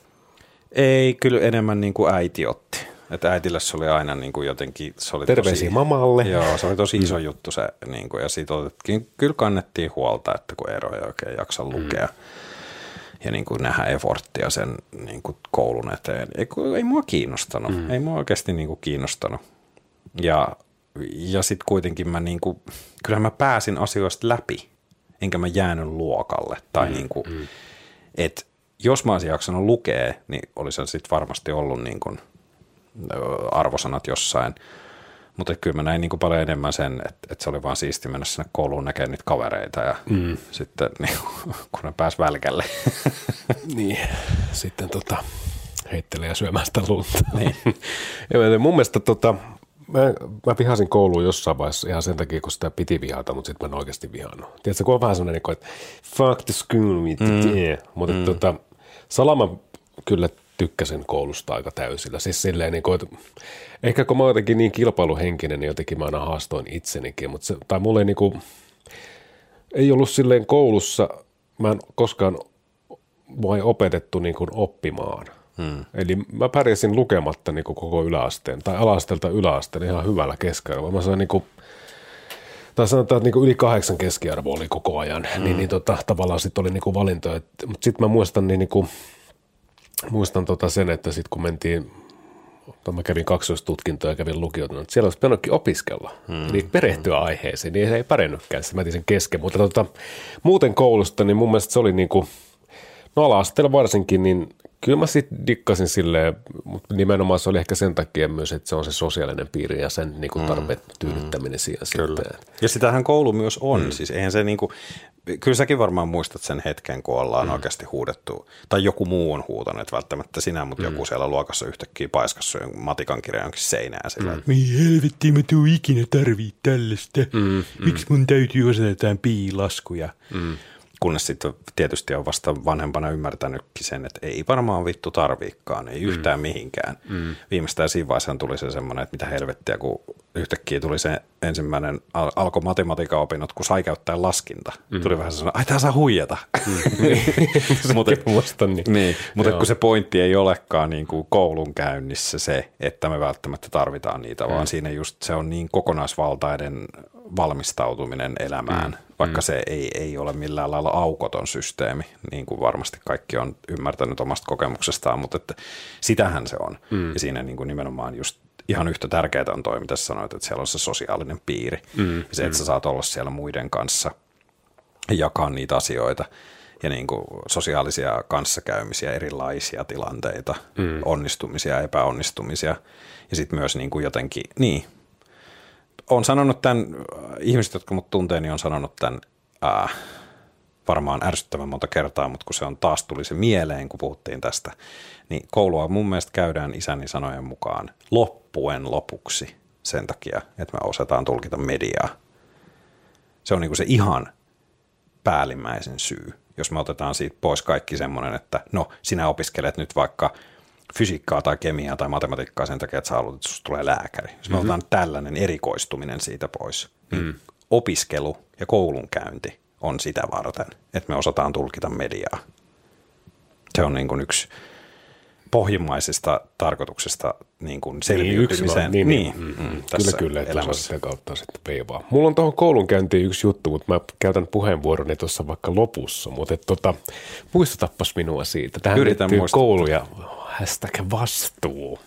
Ei, kyllä enemmän niin kuin äiti otti. Että äitille se oli aina niin kuin jotenkin... Se oli Terveisiä tosi, mamalle. Joo, se oli tosi iso mm. juttu se, niin kuin, ja siitä otettiin, kyllä kannettiin huolta, että kun Eero ei oikein jaksa lukea. Mm ja niin kuin nähdä efforttia sen niin kuin koulun eteen. Ei, ei mua kiinnostanut, mm. ei mua oikeasti niin kuin kiinnostanut. Ja, ja sitten kuitenkin mä niin kuin, kyllä mä pääsin asioista läpi, enkä mä jäänyt luokalle. Tai mm. niin kuin, mm. et jos mä olisin jaksanut lukea, niin olisi sitten varmasti ollut niin kuin arvosanat jossain – mutta kyllä mä näin niin kuin paljon enemmän sen, että, että se oli vaan siisti mennä sinne kouluun näkemään niitä kavereita ja mm. sitten niin, kun ne pääsi välkälle. niin, sitten tota, heittelee ja syömään sitä lunta. Niin. ja mun mielestä tota, mä, mä vihasin kouluun jossain vaiheessa ihan sen takia, kun sitä piti vihata, mutta sitten mä en oikeasti vihannut. Tiedätkö, kun on vähän sellainen, niin että fuck the school, mm. mutta mm. tota, Salama kyllä tykkäsin koulusta aika täysillä. Siis silleen, niin kuin, että ehkä kun mä oon jotenkin niin kilpailuhenkinen, niin jotenkin mä aina haastoin itsenikin, mutta se, tai mulle ei, niin kuin, ei ollut silleen koulussa, mä en koskaan vai opetettu niin kuin oppimaan. Hmm. Eli mä pärjäsin lukematta niin kuin koko yläasteen, tai alasteelta yläasteen ihan hyvällä keskiarvolla. Mä sain niin kuin, tai sanotaan, että niin yli kahdeksan keskiarvo oli koko ajan, niin, hmm. niin, niin tota, tavallaan sitten oli niin kuin valintoja. Mutta sitten mä muistan, niin, niin kuin, muistan tota sen, että sitten kun mentiin mä kävin kaksoistutkintoa ja kävin lukiota, että siellä olisi pitänytkin opiskella, hmm. eli perehtyä hmm. aiheeseen, niin ei pärjännytkään, mä sen kesken. Mutta tota, muuten koulusta, niin mun mielestä se oli niin kuin, no ala varsinkin, niin kyllä mä sitten dikkasin silleen, mutta nimenomaan se oli ehkä sen takia myös, että se on se sosiaalinen piiri ja sen niin kuin mm. tarpeet tyydyttäminen mm. siinä Kyllä. Sitten. Ja sitähän koulu myös on, mm. siis eihän se niin kuin, kyllä säkin varmaan muistat sen hetken, kun ollaan mm. oikeasti huudettu, tai joku muu on huutanut, että välttämättä sinä, mutta mm. joku siellä luokassa yhtäkkiä paiskassa matikan kirja jonkin seinään sillä, mm. että helvetti, mä tuu ikinä tarvii tällaista, mm. Miksi mun täytyy osata jotain piilaskuja. Mm kunnes sitten tietysti on vasta vanhempana ymmärtänytkin sen, että ei varmaan vittu tarviikaan, ei mm. yhtään mihinkään. Mm. Viimeistään siinä vaiheessa tuli se semmoinen, että mitä helvettiä, kun yhtäkkiä tuli se ensimmäinen, al- alkoi matematiikan opinnot, kun sai käyttää laskinta. Mm. Tuli vähän sellainen, ai tää saa huijata. Mm. mutta niin. niin, mutta kun se pointti ei olekaan niin kuin koulun käynnissä se, että me välttämättä tarvitaan niitä, mm. vaan siinä just se on niin kokonaisvaltainen valmistautuminen elämään, mm. Vaikka mm. se ei, ei ole millään lailla aukoton systeemi, niin kuin varmasti kaikki on ymmärtänyt omasta kokemuksestaan, mutta että sitähän se on. Mm. Ja siinä niin kuin nimenomaan just ihan yhtä tärkeää on toi, mitä sanoit, että siellä on se sosiaalinen piiri. Mm. Ja se, että mm. sä saat olla siellä muiden kanssa ja jakaa niitä asioita ja niin kuin sosiaalisia kanssakäymisiä, erilaisia tilanteita, mm. onnistumisia, epäonnistumisia ja sitten myös niin kuin jotenkin, niin, on sanonut tämän, ihmiset, jotka mut tuntee, niin on sanonut tämän ää, varmaan ärsyttävän monta kertaa, mutta kun se on taas tuli se mieleen, kun puhuttiin tästä, niin koulua mun mielestä käydään isäni sanojen mukaan loppuen lopuksi sen takia, että me osataan tulkita mediaa. Se on niin kuin se ihan päällimmäisen syy, jos me otetaan siitä pois kaikki semmoinen, että no sinä opiskelet nyt vaikka – fysiikkaa tai kemiaa tai matematiikkaa sen takia, että sä haluat, että susta tulee lääkäri. Jos me mm-hmm. otetaan tällainen erikoistuminen siitä pois, niin mm. opiskelu ja koulunkäynti on sitä varten, että me osataan tulkita mediaa. Se on niin kuin yksi pohjimmaisista tarkoituksesta niin kuin selviytymiseen. Niin, niin, niin, niin, mm, tässä kyllä, kyllä, että sitä kautta sitten peivaa. Mulla on tuohon koulunkäyntiin yksi juttu, mutta mä käytän puheenvuoroni tuossa vaikka lopussa, mutta et, tota, muistutappas minua siitä. Tähän Yritän koulu ja hashtag vastuu.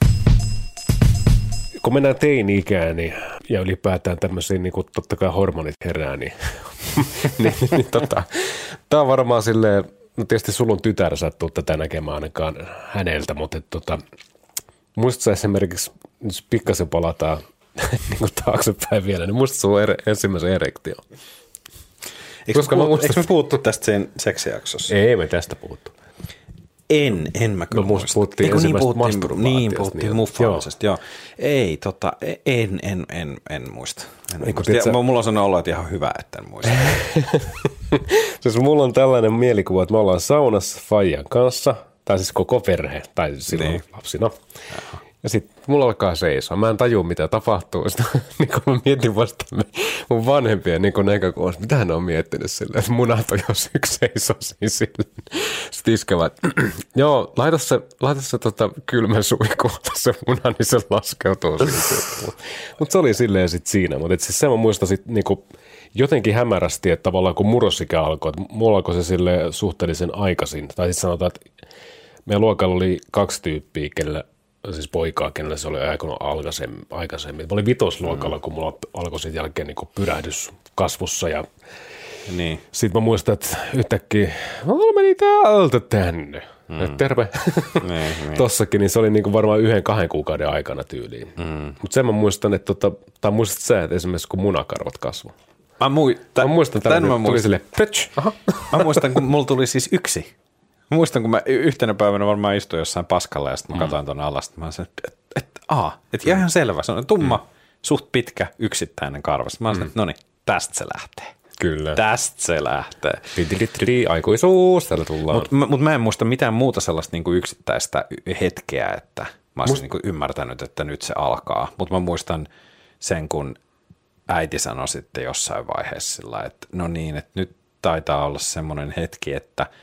Kun mennään teini-ikään niin, ja ylipäätään tämmöisiin, niin totta kai hormonit herää, niin, niin, niin, niin tota, tämä on varmaan silleen, no tietysti sulla on tytär, sä et tätä näkemään ainakaan häneltä, mutta et, tota, muistatko esimerkiksi, jos pikkasen palataan niin kuin taaksepäin vielä, niin muistatko sulla er, ensimmäisen erektio? Eikö, Koska me, puhut, eikö me puhuttu tästä sen seksijaksossa? Ei me tästä puhuttu. En, en mä kyllä no, muista. Puhuttiin Eiku, niin puhuttiin, niin, puhuttiin niin, muffaamisesta, joo. joo. Ei, tota, en, en, en, en muista. En Eiku, muista. Sä... Mulla on sellainen olo, että ihan hyvä, että en muista. siis mulla on tällainen mielikuva, että me ollaan saunassa Fajan kanssa, tai siis koko perhe, tai silloin niin. lapsina. Jaha. Ja sitten mulla alkaa seisoa. Mä en tajua, mitä tapahtuu. Sitten niin kun mä mietin vasta mun vanhempien niin näkökulmasta, mitä hän on miettinyt sille, että munat on jos yksi seisoo siinä. Sitten iskevät, joo, laita se, laita se tota, kylmän suihku, se muna, niin se laskeutuu Mutta se oli silleen sitten siinä. Mutta siis se mä muistan sitten niin jotenkin hämärästi, että tavallaan kun murrosikä alkoi, että mulla alkoi se sille suhteellisen aikaisin. Tai sitten sanotaan, että meidän luokalla oli kaksi tyyppiä, kelle siis poikaa, kenellä se oli aikanaan aikaisemmin. aikaisemmin. Mä olin vitosluokalla, mm. kun mulla alkoi sen jälkeen niin pyrähdys kasvussa ja niin. Sitten mä muistan, että yhtäkkiä, mulla meni täältä tänne. Mm. Et terve. niin, niin. Tossakin, niin se oli niinku varmaan yhden kahden kuukauden aikana tyyliin. Mm. Mutta sen mä muistan, että tota, tai muistat sä, että esimerkiksi kun munakarvat kasvoi. Mä, mui, t- mä muistan, tämän mä muistan. Sille, mä muistan, kun mulla tuli siis yksi Muistan, kun mä yhtenä päivänä varmaan istuin jossain paskalla ja sitten mä mm. katsoin tuonne alas, mä sanoin, että et, et, aa, et ihan selvä, se on tumma, mm. suht pitkä, yksittäinen karvas. Mä sanoin, mm. että no niin, tästä se lähtee. Kyllä. Tästä se lähtee. Pitili, aikuisuus, täällä tullaan. Mutta mut mä en muista mitään muuta sellaista niinku yksittäistä hetkeä, että mä olisin Must... niinku ymmärtänyt, että nyt se alkaa. Mutta mä muistan sen, kun äiti sanoi sitten jossain vaiheessa sillä, että no niin, että nyt taitaa olla semmoinen hetki, että –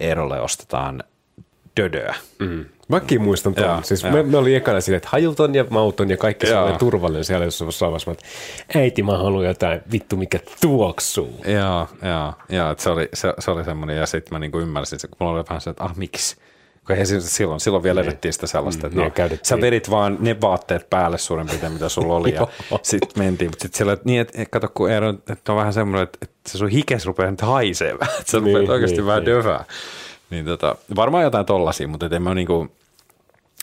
Eerolle ostetaan dödöä. Mm. Mäkin muistan tuon. Siis me, me oli ekana silleen, että hajuton ja mauton ja kaikki sellainen turvallinen siellä jossain vaiheessa, äiti mä haluan jotain vittu mikä tuoksuu. Joo, joo, joo että se oli, se, se oli semmoinen ja sitten mä niinku ymmärsin, että kun mulla oli vähän se, että ah miksi, kun he silloin, silloin vielä edettiin niin. sitä sellaista, että mm, no, sä vedit vaan ne vaatteet päälle suurin piirtein, mitä sulla oli, ja sitten mentiin. Mutta sitten siellä, että niin, että kato, kun Eero, että on vähän semmoinen, että, että se sun hikes rupeaa nyt haisee vähän, että sä niin, rupeat oikeasti niin, vähän niin. dövää. Niin tota, varmaan jotain tollasia, mutta en mä niinku,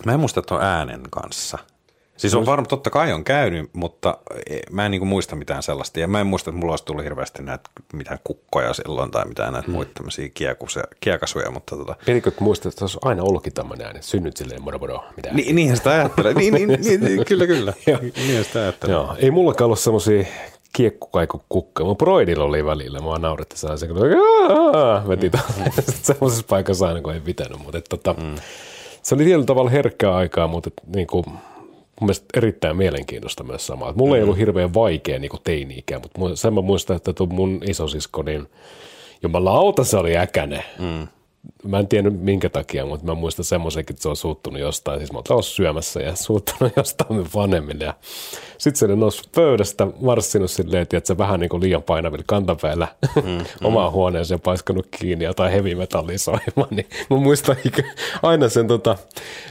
mä en muista tuon äänen kanssa. Siis on varmaan, totta kai on käynyt, mutta e, mä en niinku muista mitään sellaista. Ja mä en muista, että mulla olisi tullut hirveästi näitä mitään kukkoja silloin tai mitään näitä hmm. muita tämmöisiä kiekasuja, mutta tota. Pienikö muistaa, että olisi aina ollutkin tämmöinen ääni, synnyt silleen moro moro, mitä? Ni, niinhän sitä ajattelee, niin, niin, niin, niin, kyllä kyllä, niinhän sitä ajattelee. Joo, ei mullakaan ollut semmoisia kiekkukaiku kukka. Mun broidilla oli välillä, mua nauretti sellaisen, kun veti mm. semmoisessa paikassa aina, kun ei pitänyt. Mutta tota, mm. se oli tietyllä tavalla herkkää aikaa, mutta niin kuin, mun mielestä erittäin mielenkiintoista myös samaa. Mulla mm. ei ollut hirveän vaikea niin teini-ikä, mutta sen mä muistan, että mun isosisko, niin jumalauta se oli äkäne. Mm mä en tiennyt minkä takia, mutta mä muistan semmoisenkin, että se on suuttunut jostain. Siis mä oon syömässä ja suuttunut jostain vanhemmille. Ja sitten se noussut pöydästä, marssinut silleen, että se vähän niin kuin liian painavilla kantapäillä mm, omaan mm. huoneeseen paiskanut kiinni jotain heavy metallia soimaan. Niin mä muistan aina sen tota,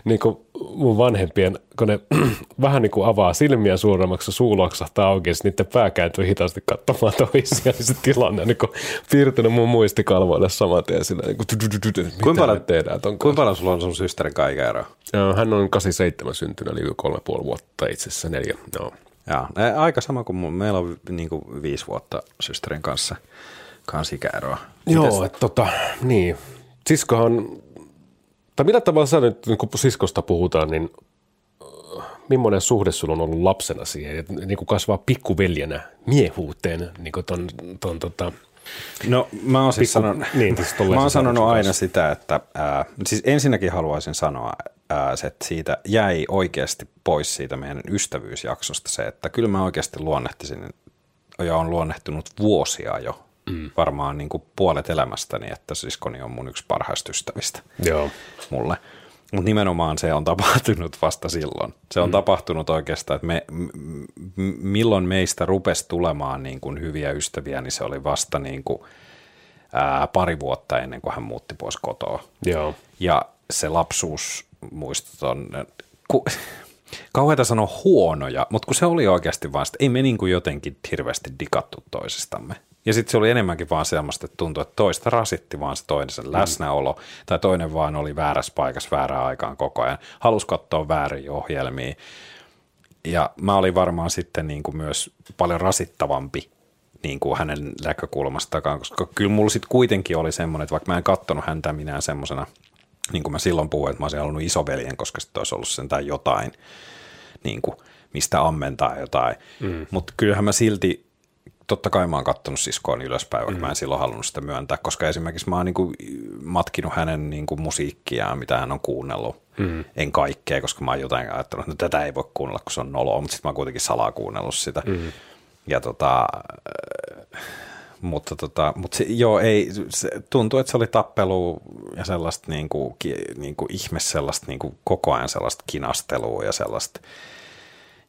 niin kuin mun vanhempien, kun ne vähän niin kuin avaa silmiä suuremmaksi, suu loksahtaa auki, ja niiden pää kääntyy hitaasti katsomaan toisiaan, niin se tilanne on niin kuin piirtynyt mun muistikalvoille saman tien sillä niin kuin, kuinka paljon tehdään Kuinka paljon sulla on sun systerin kaikeero? Hän on 87 syntynyt, eli kolme puoli vuotta itse asiassa neljä. No. Joo, aika sama kuin mun, meillä on niin kuin viisi vuotta systerin kanssa, kanssa ikäeroa. Joo, että tota, niin. Siskohan tai millä tavalla sä nyt, kun siskosta puhutaan, niin äh, millainen suhde sulla on ollut lapsena siihen, että niin kuin kasvaa pikkuveljenä miehuuteen, niin kuin ton, ton tota, No mä oon siis, sanon, niin, siis mä oon sanonut aina kanssa. sitä, että ää, siis ensinnäkin haluaisin sanoa, ää, että siitä jäi oikeasti pois siitä meidän ystävyysjaksosta se, että kyllä mä oikeasti luonnehtisin ja on luonnehtunut vuosia jo mm. varmaan niin kuin puolet elämästäni, että siskoni on mun yksi parhaista ystävistä Joo. mulle. Mutta nimenomaan se on tapahtunut vasta silloin. Se on mm. tapahtunut oikeastaan, että me, m- milloin meistä rupesi tulemaan niin kuin hyviä ystäviä, niin se oli vasta niin kuin, ää, pari vuotta ennen kuin hän muutti pois kotoa. Joo. Ja se lapsuus muistot on, ku, kauheita sanoa huonoja, mutta kun se oli oikeasti vaan, että ei me niin kuin jotenkin hirveästi dikattu toisistamme. Ja sitten se oli enemmänkin vaan sellaista, että tuntui, että toista rasitti vaan se toinen sen mm. läsnäolo, tai toinen vaan oli väärässä paikassa väärään aikaan koko ajan, halusi katsoa väärin ohjelmia. Ja mä olin varmaan sitten niin kuin myös paljon rasittavampi niin kuin hänen näkökulmastaan, koska kyllä mulla sitten kuitenkin oli semmoinen, että vaikka mä en katsonut häntä minään semmoisena, niin kuin mä silloin puhuin, että mä olisin halunnut isoveljen, koska sitten olisi ollut sentään jotain, niin kuin, mistä ammentaa jotain. Mm. Mutta kyllähän mä silti totta kai mä oon kattonut siskoon ylöspäin, vaikka mm. mä en silloin halunnut sitä myöntää, koska esimerkiksi mä oon niin kuin matkinut hänen niin kuin musiikkiaan, mitä hän on kuunnellut. Mm. En kaikkea, koska mä oon jotain ajattelut, että no, tätä ei voi kuunnella, kun se on noloa, mutta sitten mä oon kuitenkin salaa kuunnellut sitä. Mm. Ja tota, mutta, tota, mutta se, joo, ei, se tuntuu, että se oli tappelu ja sellaista niin kuin, niin kuin ihme sellaista niin kuin koko ajan sellaista kinastelua ja sellaista.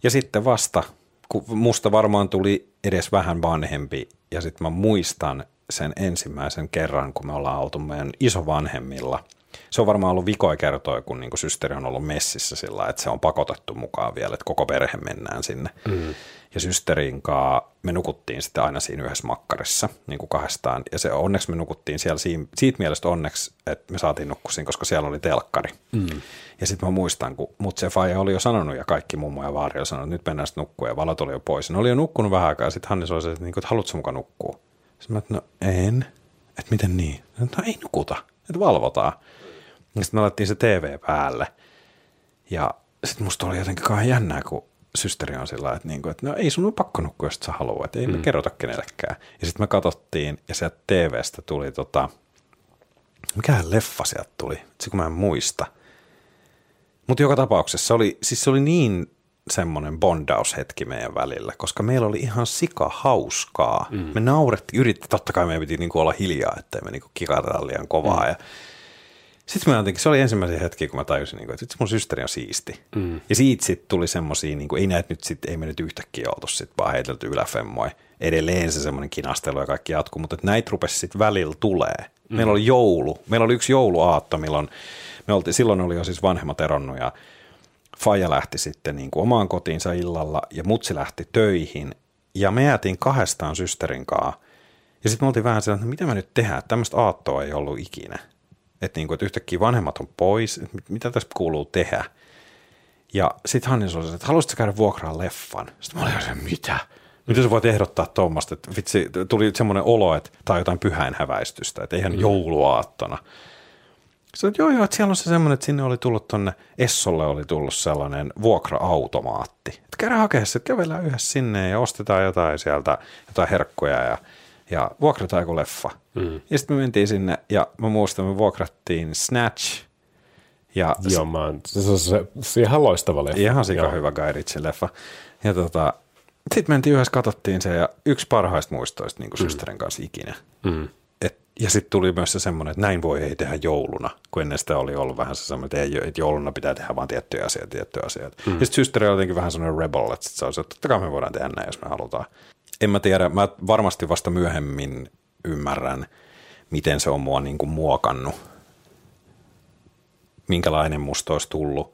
Ja sitten vasta kun musta varmaan tuli edes vähän vanhempi ja sitten mä muistan sen ensimmäisen kerran, kun me ollaan oltu meidän isovanhemmilla. Se on varmaan ollut vikoja kertoja, kun niin systeri on ollut messissä sillä että se on pakotettu mukaan vielä, että koko perhe mennään sinne. Mm ja systerin kanssa me nukuttiin sitten aina siinä yhdessä makkarissa niin kuin kahdestaan. Ja se onneksi me nukuttiin siellä siitä mielestä onneksi, että me saatiin nukkusiin, koska siellä oli telkkari. Mm. Ja sitten mä muistan, kun mut se faija oli jo sanonut ja kaikki mummo ja vaari oli sanonut, että nyt mennään sitten nukkua ja valot oli jo pois. Ne oli jo nukkunut vähän aikaa ja sitten Hannes oli se, että, niin kuin, että haluatko mukaan nukkua? Sitten mä että no en. Että miten niin? No ei nukuta, että valvotaan. Ja sitten me laitettiin se TV päälle. Ja sitten musta oli jotenkin kauhean jännää, kun systeri on sillä että, niin kuin, että no ei sun ole pakko nukkua, jos sä haluat, ei mm. me kerrota kenellekään. Ja sitten me katsottiin, ja sieltä TVstä tuli tota, mikähän leffa sieltä tuli, se kun mä en muista. Mutta joka tapauksessa se oli, siis se oli niin semmoinen bondaushetki meidän välillä, koska meillä oli ihan sika hauskaa. Mm. Me naurettiin, yritti, totta kai meidän piti niinku olla hiljaa, ettei me niinku kikata liian kovaa. Mm. Ja sitten mä jotenkin, se oli ensimmäisiä hetkiä, kun mä tajusin, niin kuin, että mun systeri on siisti. Mm. Ja siitä sitten tuli semmoisia, niin kuin, ei näet nyt sit, ei me nyt yhtäkkiä oltu sit vaan heitelty yläfemmoja. Edelleen se semmoinen kinastelu ja kaikki jatkuu, mutta näitä rupesi sitten välillä tulee. Mm. Meillä oli joulu, meillä oli yksi jouluaatto, milloin me oltiin, silloin oli jo siis vanhemmat eronnut ja Faija lähti sitten niin kuin omaan kotiinsa illalla ja mutsi lähti töihin ja me jäätiin kahdestaan systerin kanssa. Ja sitten me oltiin vähän sellainen, että mitä me nyt tehdään, tämmöistä aattoa ei ollut ikinä. Että, niin kuin, että yhtäkkiä vanhemmat on pois, että mitä tässä kuuluu tehdä. Ja sitten Hannes oli että haluaisitko käydä vuokraa leffan? Sitten mä olin se, mitä? Mitä sä voit ehdottaa tuommoista? Että vitsi, tuli semmoinen olo, että tämä on jotain pyhäinhäväistystä, että eihän mm. jouluaattona. Sanoin, että joo joo, että siellä on se semmoinen, että sinne oli tullut tonne, Essolle oli tullut sellainen vuokra-automaatti. Että käydään hakea se, että kävellään yhdessä sinne ja ostetaan jotain sieltä, jotain herkkuja ja, ja vuokrataan joku leffa. Mm. Ja sitten me mentiin sinne ja mä muistan, me vuokrattiin Snatch. Ja joo, mä oon, se, se, se, se ihan loistava leffa. Ihan sika hyvä Guy Ritchie leffa. Ja tota, sitten mentiin yhdessä, katsottiin se ja yksi parhaista muistoista niin kuin mm. systerin kanssa ikinä. Mm. Et, ja sitten tuli myös se semmoinen, että näin voi ei tehdä jouluna, kun ennen sitä oli ollut vähän se semmoinen, että, että jouluna pitää tehdä vain tiettyjä asioita, tiettyjä asioita. Mm. Ja sitten systeri oli jotenkin vähän semmoinen rebel, että sit se olisi, että totta kai me voidaan tehdä näin, jos me halutaan. En mä tiedä, mä varmasti vasta myöhemmin ymmärrän, miten se on mua niin kuin muokannut, minkälainen musta olisi tullut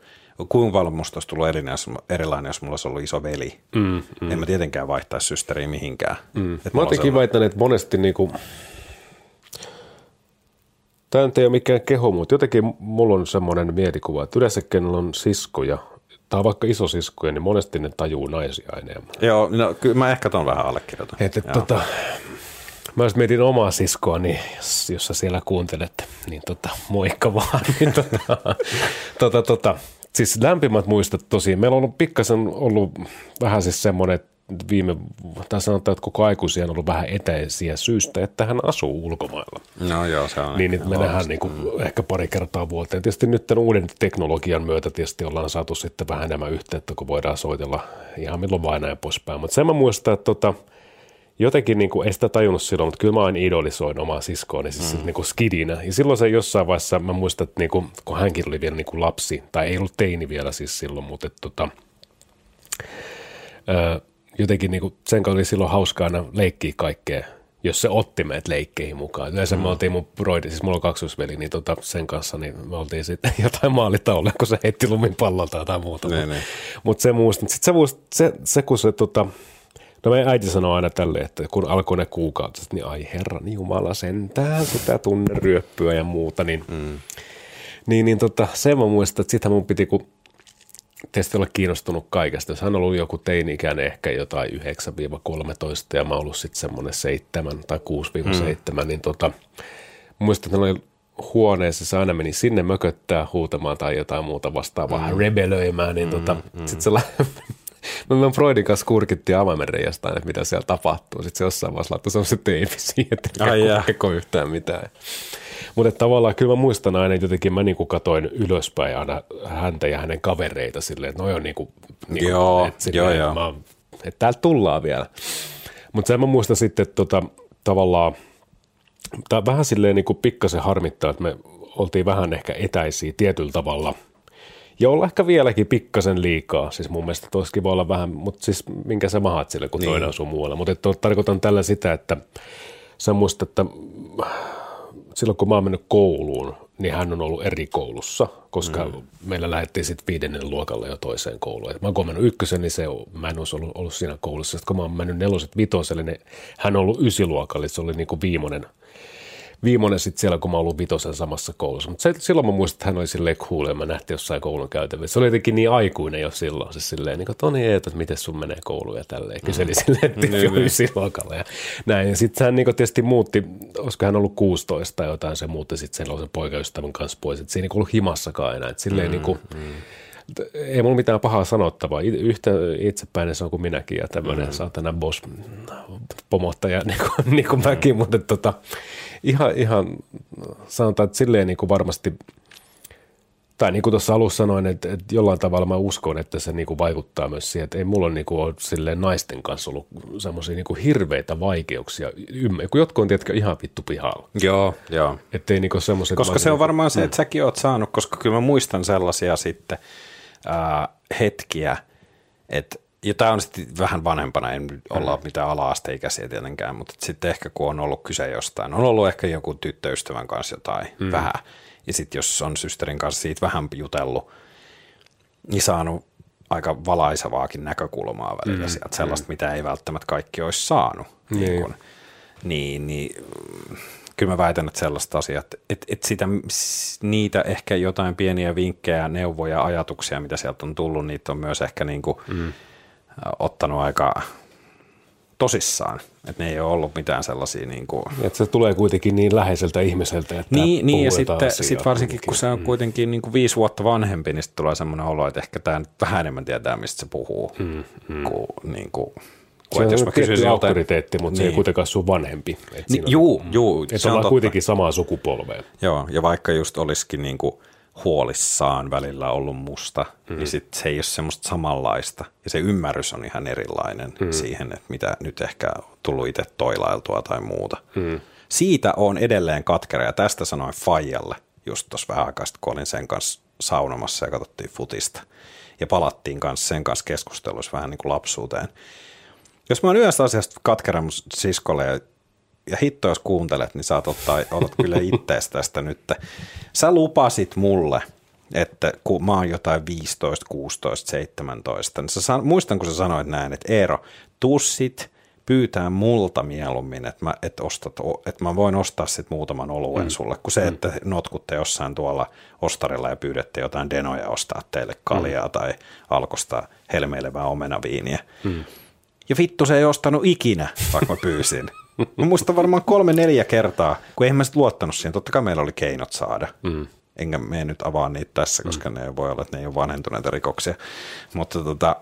kuinka paljon musta olisi tullut erilainen, jos mulla olisi ollut iso veli. Mm, mm. En mä tietenkään vaihtaisi systeriä mihinkään. Mm. Mä jotenkin väitän, että monesti niinku, tämä ei ole mikään keho, mutta jotenkin mulla on semmoinen mielikuva, että yleensä kenellä on siskoja, tai vaikka iso siskoja, niin monesti ne tajuu naisia enemmän. Joo, no kyllä mä ehkä ton vähän allekirjoitan. Et, et, tota, mä jos mietin omaa siskoa, niin jos, jos sä siellä kuuntelet, niin tota, moikka vaan. niin tota, tota, tota, siis lämpimät muistot tosiaan. Meillä on ollut pikkasen ollut vähän siis semmoinen, että viime, tai sanotaan, että koko aikuisia on ollut vähän etäisiä syystä, että hän asuu ulkomailla. No joo, se on. Niin, niin me nähdään niin kuin mm. ehkä pari kertaa vuoteen. Tietysti nyt tämän uuden teknologian myötä tietysti ollaan saatu sitten vähän enemmän yhteyttä, kun voidaan soitella ihan milloin vain näin poispäin. Mutta sen mä muistan, että tota, jotenkin niin kuin, ei sitä tajunnut silloin, mutta kyllä mä aina idolisoin omaa siskoani siis mm. niin kuin skidinä. Ja silloin se jossain vaiheessa, mä muistan, että niin kuin, kun hänkin oli vielä niin kuin lapsi, tai ei ollut teini vielä siis silloin, mutta että, tota, ää, jotenkin niin kuin, sen kanssa oli silloin hauskaa aina leikkiä kaikkea, jos se otti meidät leikkeihin mukaan. Yleensä mm. me oltiin mun broidi, siis mulla on kaksoisveli, niin tota, sen kanssa niin me oltiin sitten jotain maalitauluja, kun se heitti lumipallolta tai muuta. Mutta mut se muistin. Sitten se, muist, se, se, kun se tota, No meidän äiti sanoo aina tälle, että kun alkoi ne kuukaudet, niin ai herran jumala sentään sitä tunneryöppyä ja muuta, niin, mm. niin, niin tota, sen mä muistan, että sitä mun piti, kun tietysti olla kiinnostunut kaikesta. Jos hän on ollut joku teini-ikäinen ehkä jotain 9-13 ja mä oon ollut sitten semmoinen 7 tai 6-7, mm. niin tota, muistan, että oli huoneessa se aina meni sinne mököttää huutamaan tai jotain muuta vastaavaa, mm. rebelöimään, niin tota, mm, mm. sitten se No me Freudin kanssa kurkittiin avaimenreijästä että mitä siellä tapahtuu. Sitten se jossain vaiheessa laittoi semmoisen teipi siihen, että ei yhtään mitään. Mutta tavallaan kyllä mä muistan aina, että jotenkin mä niinku katoin ylöspäin aina häntä ja hänen kavereita silleen, että noi on niinku, niinku joo, että silleen, joo, joo. että täältä tullaan vielä. Mutta sen mä muistan sitten, että tota, tavallaan, tämä vähän silleen niinku pikkasen harmittaa, että me oltiin vähän ehkä etäisiä tietyllä tavalla – ja olla ehkä vieläkin pikkasen liikaa. Siis mun mielestä toisikin voi olla vähän, mutta siis minkä sä mahat sille, kun niin. toinen asuu muualla. Mutta tarkoitan tällä sitä, että sä muistat, että silloin kun mä oon mennyt kouluun, niin hän on ollut eri koulussa, koska mm. meillä lähdettiin sitten viidennen luokalle jo toiseen kouluun. Et mä oon mennyt ykkösen, niin se, mä en olisi ollut, ollut siinä koulussa. Sitten kun mä oon mennyt neloset vitoselle, niin hän on ollut ysiluokalle, se oli niin kuin viimeinen – viimeinen sitten siellä, kun mä ollut vitosen samassa koulussa. Mutta silloin mä muistan, että hän oli silleen cool, ja mä nähtiin jossain koulun käytävissä. Se oli jotenkin niin aikuinen jo silloin, siis silleen, niin kuin, Toni että miten sun menee kouluun ja tälleen. Kyseli mm. silleen, että niin, niin. luokalla ja näin. Ja sitten hän niin kuin, tietysti muutti, olisiko hän ollut 16 tai jotain, se muutti sitten sellaisen poikaystävän kanssa pois. Että se ei niin ollut himassakaan enää. Että silleen mm, niin kuin, mm ei mulla mitään pahaa sanottavaa. Yhtä itsepäinen se on kuin minäkin ja tämmöinen mm-hmm. saatana boss pomottaja niin kuin, niin kuin mm-hmm. mäkin, mutta tota, ihan, ihan sanotaan, että silleen niin kuin varmasti, tai niin kuin tuossa alussa sanoin, että, että jollain tavalla mä uskon, että se niin kuin vaikuttaa myös siihen, että ei mulla ole, niin kuin, ole silleen naisten kanssa ollut semmoisia niin hirveitä vaikeuksia, kun jotkut on tietenkin ihan vittu pihalla. Joo, joo. Ettei niin semmoiset, koska se on varmaan se, että säkin oot saanut, koska kyllä mä muistan sellaisia sitten ää, hetkiä, että ja tämä on sitten vähän vanhempana, olla mm. mitään ala-asteikäisiä tietenkään, mutta sitten ehkä kun on ollut kyse jostain, on ollut ehkä joku tyttöystävän kanssa jotain mm. vähän, ja sitten jos on systerin kanssa siitä vähän jutellut, niin saanut aika valaisevaakin näkökulmaa välillä mm. sieltä, sellaista, mm. mitä ei välttämättä kaikki olisi saanut. Niin, niin, kun, niin, niin kyllä mä väitän, että sellaista asiat, että, että sitä, niitä ehkä jotain pieniä vinkkejä, neuvoja, ajatuksia, mitä sieltä on tullut, niitä on myös ehkä niin kuin, mm ottanut aika tosissaan. Että ne ei ole ollut mitään sellaisia niin kuin... Että se tulee kuitenkin niin läheiseltä ihmiseltä, että Niin, niin ja sitten sit varsinkin kun se on mm. kuitenkin niin kuin viisi vuotta vanhempi, niin sitten tulee semmoinen olo, että ehkä tämä nyt vähän enemmän tietää, mistä se puhuu. Mm, mm. Kuin, niin kuin, se on jos mä tietty auktoriteetti, mutta niin. se ei niin. kuitenkaan sun vanhempi. Et niin, juu, juu. Että se on kuitenkin samaa sukupolvea. Joo, ja vaikka just olisikin niin kuin – huolissaan välillä ollut musta, mm. niin sit se ei ole semmoista samanlaista. Ja se ymmärrys on ihan erilainen mm. siihen, että mitä nyt ehkä on tullut itse toilailtua tai muuta. Mm. Siitä on edelleen katkera, ja tästä sanoin Fajalle just tuossa vähän aikaa kun olin sen kanssa saunomassa ja katsottiin futista. Ja palattiin kanssa sen kanssa keskustelussa vähän niin kuin lapsuuteen. Jos mä oon yhdessä asiasta katkera mun siskolle ja ja hitto jos kuuntelet, niin saat ottaa, otat kyllä ittees tästä nyt. Sä lupasit mulle, että kun mä oon jotain 15, 16, 17, niin sä, muistan kun sä sanoit näin, että Eero, tussit pyytää multa mieluummin, että mä, että, ostat, että mä voin ostaa sit muutaman oluen mm. sulle, kuin se, mm. että notkutte jossain tuolla ostarilla ja pyydätte jotain denoja ostaa teille kaljaa mm. tai alkosta helmeilevää omenaviiniä. Mm. Ja vittu se ei ostanut ikinä, vaikka mä pyysin. Mä muistan varmaan kolme neljä kertaa, kun eihän mä sitten luottanut siihen. Totta kai meillä oli keinot saada. Mm. Enkä me nyt avaa niitä tässä, koska mm. ne voi olla, että ne ei ole vanhentuneita rikoksia. Mutta tota,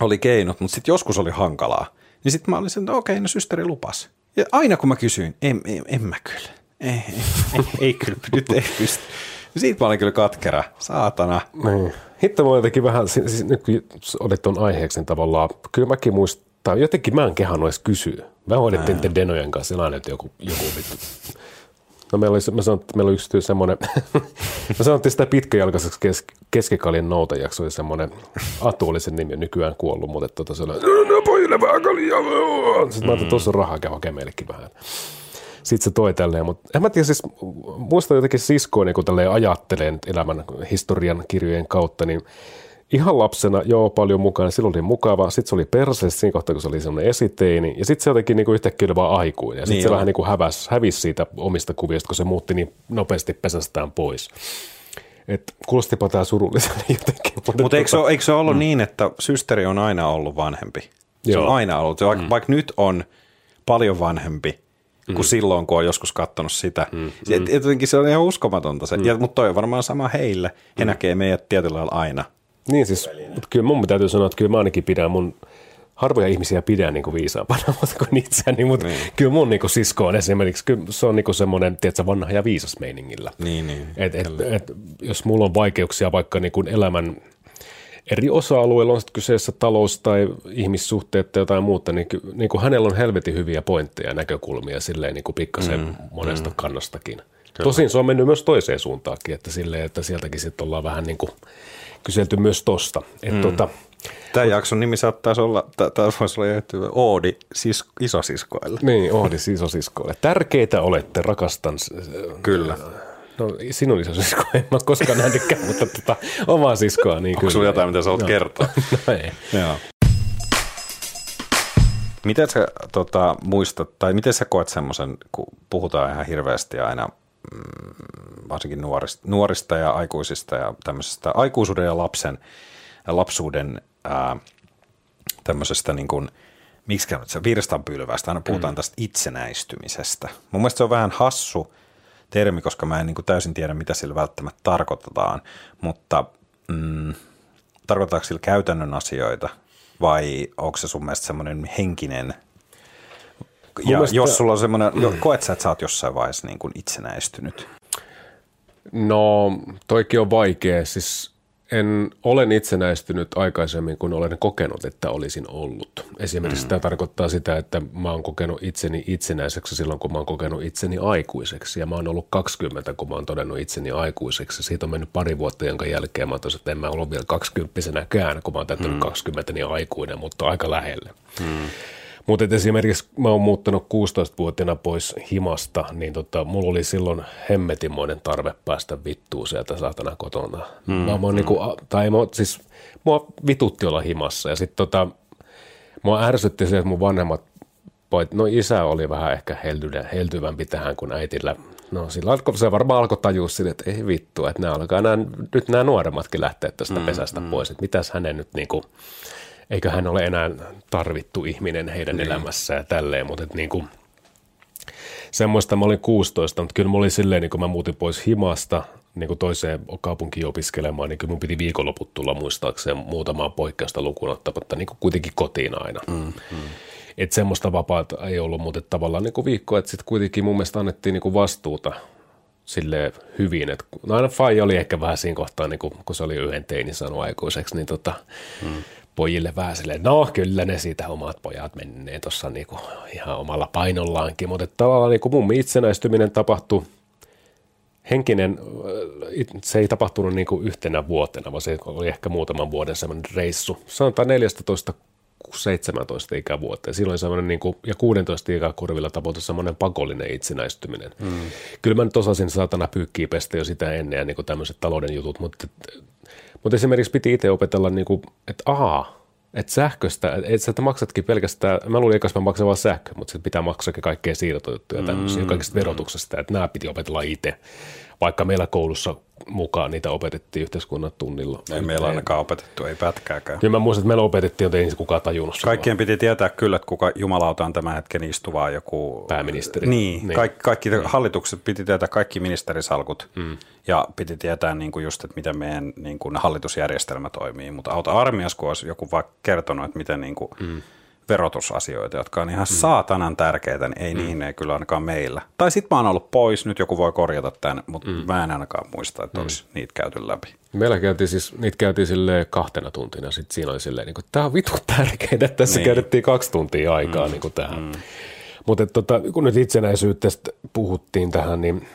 oli keinot, mutta sitten joskus oli hankalaa. Niin sitten mä olin sen, että okei, no systeri lupas. Ja aina kun mä kysyin, en, en, en mä kyllä. Ei, ei, ei, ei kyllä, nyt ei pysty. Siitä mä olin kyllä katkera, saatana. Niin. Hitto voi jotenkin vähän, siis nyt kun olit tuon aiheeksi, niin tavallaan, kyllä mäkin muistan, jotenkin mä en kehannut edes kysyä. Mä hoidettiin niiden denojen kanssa aina, että joku, joku vittu. No meillä oli, mä sanon, että meillä oli yksi semmoinen, mä sanottiin sitä pitkäjalkaiseksi kes, keskikaljan noutajaksi, oli semmoinen, Atu oli sen nimi, nykyään kuollut, mutta tota se oli, no pojille vähän kaljaa. Sitten mä ajattelin, tuossa on rahaa, käy hakemaan meillekin vähän. Sitten se toi tälleen, mutta en mä tiedä, siis muistan jotenkin siskoa, niin kun tälleen ajattelen elämän historian kirjojen kautta, niin ihan lapsena joo paljon mukana, silloin oli mukava, sitten se oli perseessä siinä kohtaa, kun se oli semmoinen esiteini, ja sitten se jotenkin niin kuin yhtäkkiä oli vaan aikuinen, ja sitten niin se vähän niin kuin häväs, hävisi siitä omista kuvista, kun se muutti niin nopeasti pesästään pois. Et kuulostipa tämä surulliselle jotenkin. Mutta Mut eikö, tota, eikö se ollut mm. niin, että systeri on aina ollut vanhempi? Se Joo. on aina ollut. Vaikka, mm. vaikka nyt on paljon vanhempi mm. kuin silloin, kun on joskus katsonut sitä. Mm. Et, jotenkin se on ihan uskomatonta se. Mm. Ja, mutta toi on varmaan sama heille. He mm. näkee meidät tietyllä lailla aina niin siis, mutta kyllä mun täytyy sanoa, että kyllä mä ainakin pidän mun harvoja ihmisiä pidän niin kuin viisaampana kuin itseäni, mutta niin. kyllä mun niin kuin sisko on esimerkiksi, kyllä se on niin kuin semmoinen, tiedätkö, vanha ja viisas meiningillä. Niin, niin. Et, et, et, jos mulla on vaikeuksia vaikka niin kuin elämän eri osa-alueilla, on sitten kyseessä talous tai ihmissuhteet tai jotain muuta, niin, niin kuin hänellä on helvetin hyviä pointteja ja näkökulmia silleen niin kuin pikkasen mm, monesta mm. kannastakin. Kyllä. Tosin se on mennyt myös toiseen suuntaankin, että, silleen, että sieltäkin sitten ollaan vähän niin kuin – kyselty myös tosta. mm. tota, Tämä jakson nimi saattaisi olla, tämä voisi olla jätty Oodi sis, isosiskoille. Niin, Oodi isosiskoille. Tärkeitä olette, rakastan. Kyllä. No sinun isosisko, en mä koskaan nähnytkään, mutta tota, omaa siskoa. Niin Onko sulla jotain, mitä sä haluat kertoa? no ei. Joo. Miten sä tota, muistat, tai miten sä koet semmoisen, kun puhutaan ihan hirveästi aina mm, varsinkin nuorista, nuorista ja aikuisista ja tämmöisestä aikuisuuden ja lapsen, ja lapsuuden ää, tämmöisestä niin kuin, miksi se virstanpylvästä, aina puhutaan mm. tästä itsenäistymisestä. Mun mielestä se on vähän hassu termi, koska mä en niin kuin täysin tiedä, mitä sillä välttämättä tarkoitetaan, mutta mm, tarkoittaako sillä käytännön asioita vai onko se sun mielestä semmoinen henkinen ja mielestä... jos sulla on semmoinen, mm. koet sä, että sä oot jossain vaiheessa niin kuin itsenäistynyt? No, toikin on vaikea. Siis en olen itsenäistynyt aikaisemmin, kun olen kokenut, että olisin ollut. Esimerkiksi mm. tämä tarkoittaa sitä, että mä oon kokenut itseni itsenäiseksi silloin, kun mä oon kokenut itseni aikuiseksi. Ja mä oon ollut 20, kun mä oon todennut itseni aikuiseksi. Siitä on mennyt pari vuotta, jonka jälkeen mä tosin, että en mä ollut vielä 20 kään, kun mä oon täyttänyt mm. 20, niin aikuinen, mutta aika lähelle. Mm. Mutta esimerkiksi mä oon muuttanut 16-vuotiaana pois himasta, niin tota, mulla oli silloin hemmetimoinen tarve päästä vittuun sieltä saatana kotona. Mm, mä, mä mm. niinku, tai mä, siis, mua vitutti olla himassa ja sitten tota, mua ärsytti se, että mun vanhemmat no isä oli vähän ehkä heltyvämpi tähän kuin äitillä. No sillä alko, se varmaan alkoi tajua sille, että ei vittu, että nämä alkaa nämä, nyt nämä nuoremmatkin lähteä tästä mm, pesästä mm. pois, että mitäs hänen nyt niinku, eikö hän ole enää tarvittu ihminen heidän niin. elämässään ja tälleen, mutta niin kuin, semmoista mä olin 16, mutta kyllä mä olin silleen, niin kun mä muutin pois himasta niin kuin toiseen kaupunkiin opiskelemaan, niin kyllä mun piti viikonloput tulla muistaakseen muutamaa poikkeusta lukuun ottamatta niin kuin kuitenkin kotiin aina. Mm, mm. Että semmoista vapaata ei ollut, mutta tavallaan niin kuin viikko, että sitten kuitenkin mun mielestä annettiin niin kuin vastuuta sille hyvin. Et, no aina Faija oli ehkä vähän siinä kohtaa, niin kuin, kun se oli yhden teini saanut aikuiseksi, niin tota, mm. Pojille vähän silleen, no kyllä ne siitä omat pojat menneen tuossa niin ihan omalla painollaankin, mutta tavallaan niin kuin mun itsenäistyminen tapahtui henkinen, se ei tapahtunut niin kuin yhtenä vuotena, vaan se oli ehkä muutaman vuoden semmoinen reissu. Sanotaan 14 17 ikävuotta. silloin semmoinen, niin kuin, ja 16 ikäkurvilla tapahtui semmoinen pakollinen itsenäistyminen. Mm. Kyllä mä nyt osasin saatana pyykkiä pestä jo sitä ennen ja niin kuin tämmöiset talouden jutut, mutta, mutta esimerkiksi piti itse opetella, niin kuin, että ahaa, että sähköstä, että sä maksatkin pelkästään, mä luulin että mä maksan vaan sähkö, mutta sitten pitää maksaa kaikkea siirtojuttuja tämmöisiä, mm, kaikista verotuksesta, että nämä piti opetella itse vaikka meillä koulussa mukaan niitä opetettiin yhteiskunnan tunnilla. Ei meillä ainakaan opetettu, ei pätkääkään. Kyllä mä muistan, että meillä opetettiin, mutta ei kukaan tajunnut. Kaikkien piti tietää kyllä, että kuka jumalauta on tämän hetken istuvaa joku... Pääministeri. Niin, niin. Kaikki, kaikki niin. hallitukset piti tietää kaikki ministerisalkut mm. ja piti tietää niin kuin just, että miten meidän niin kuin hallitusjärjestelmä toimii. Mutta auta armias, kun olisi joku vaikka kertonut, että miten niin kuin mm verotusasioita, jotka on ihan mm. saatanan tärkeitä, niin ei mm. niihin ei kyllä ainakaan meillä. Tai sitten mä oon ollut pois, nyt joku voi korjata tämän, mutta mm. mä en ainakaan muista, että mm. olisi niitä käyty läpi. Meillä käytiin siis, niitä käytiin sille kahtena tuntina, sitten siinä oli silleen, niin tämä on vitun tärkeää, että tässä niin. käytettiin kaksi tuntia aikaa mm. niin kuin tähän. Mm. Mutta tota, kun nyt itsenäisyydestä puhuttiin tähän, niin –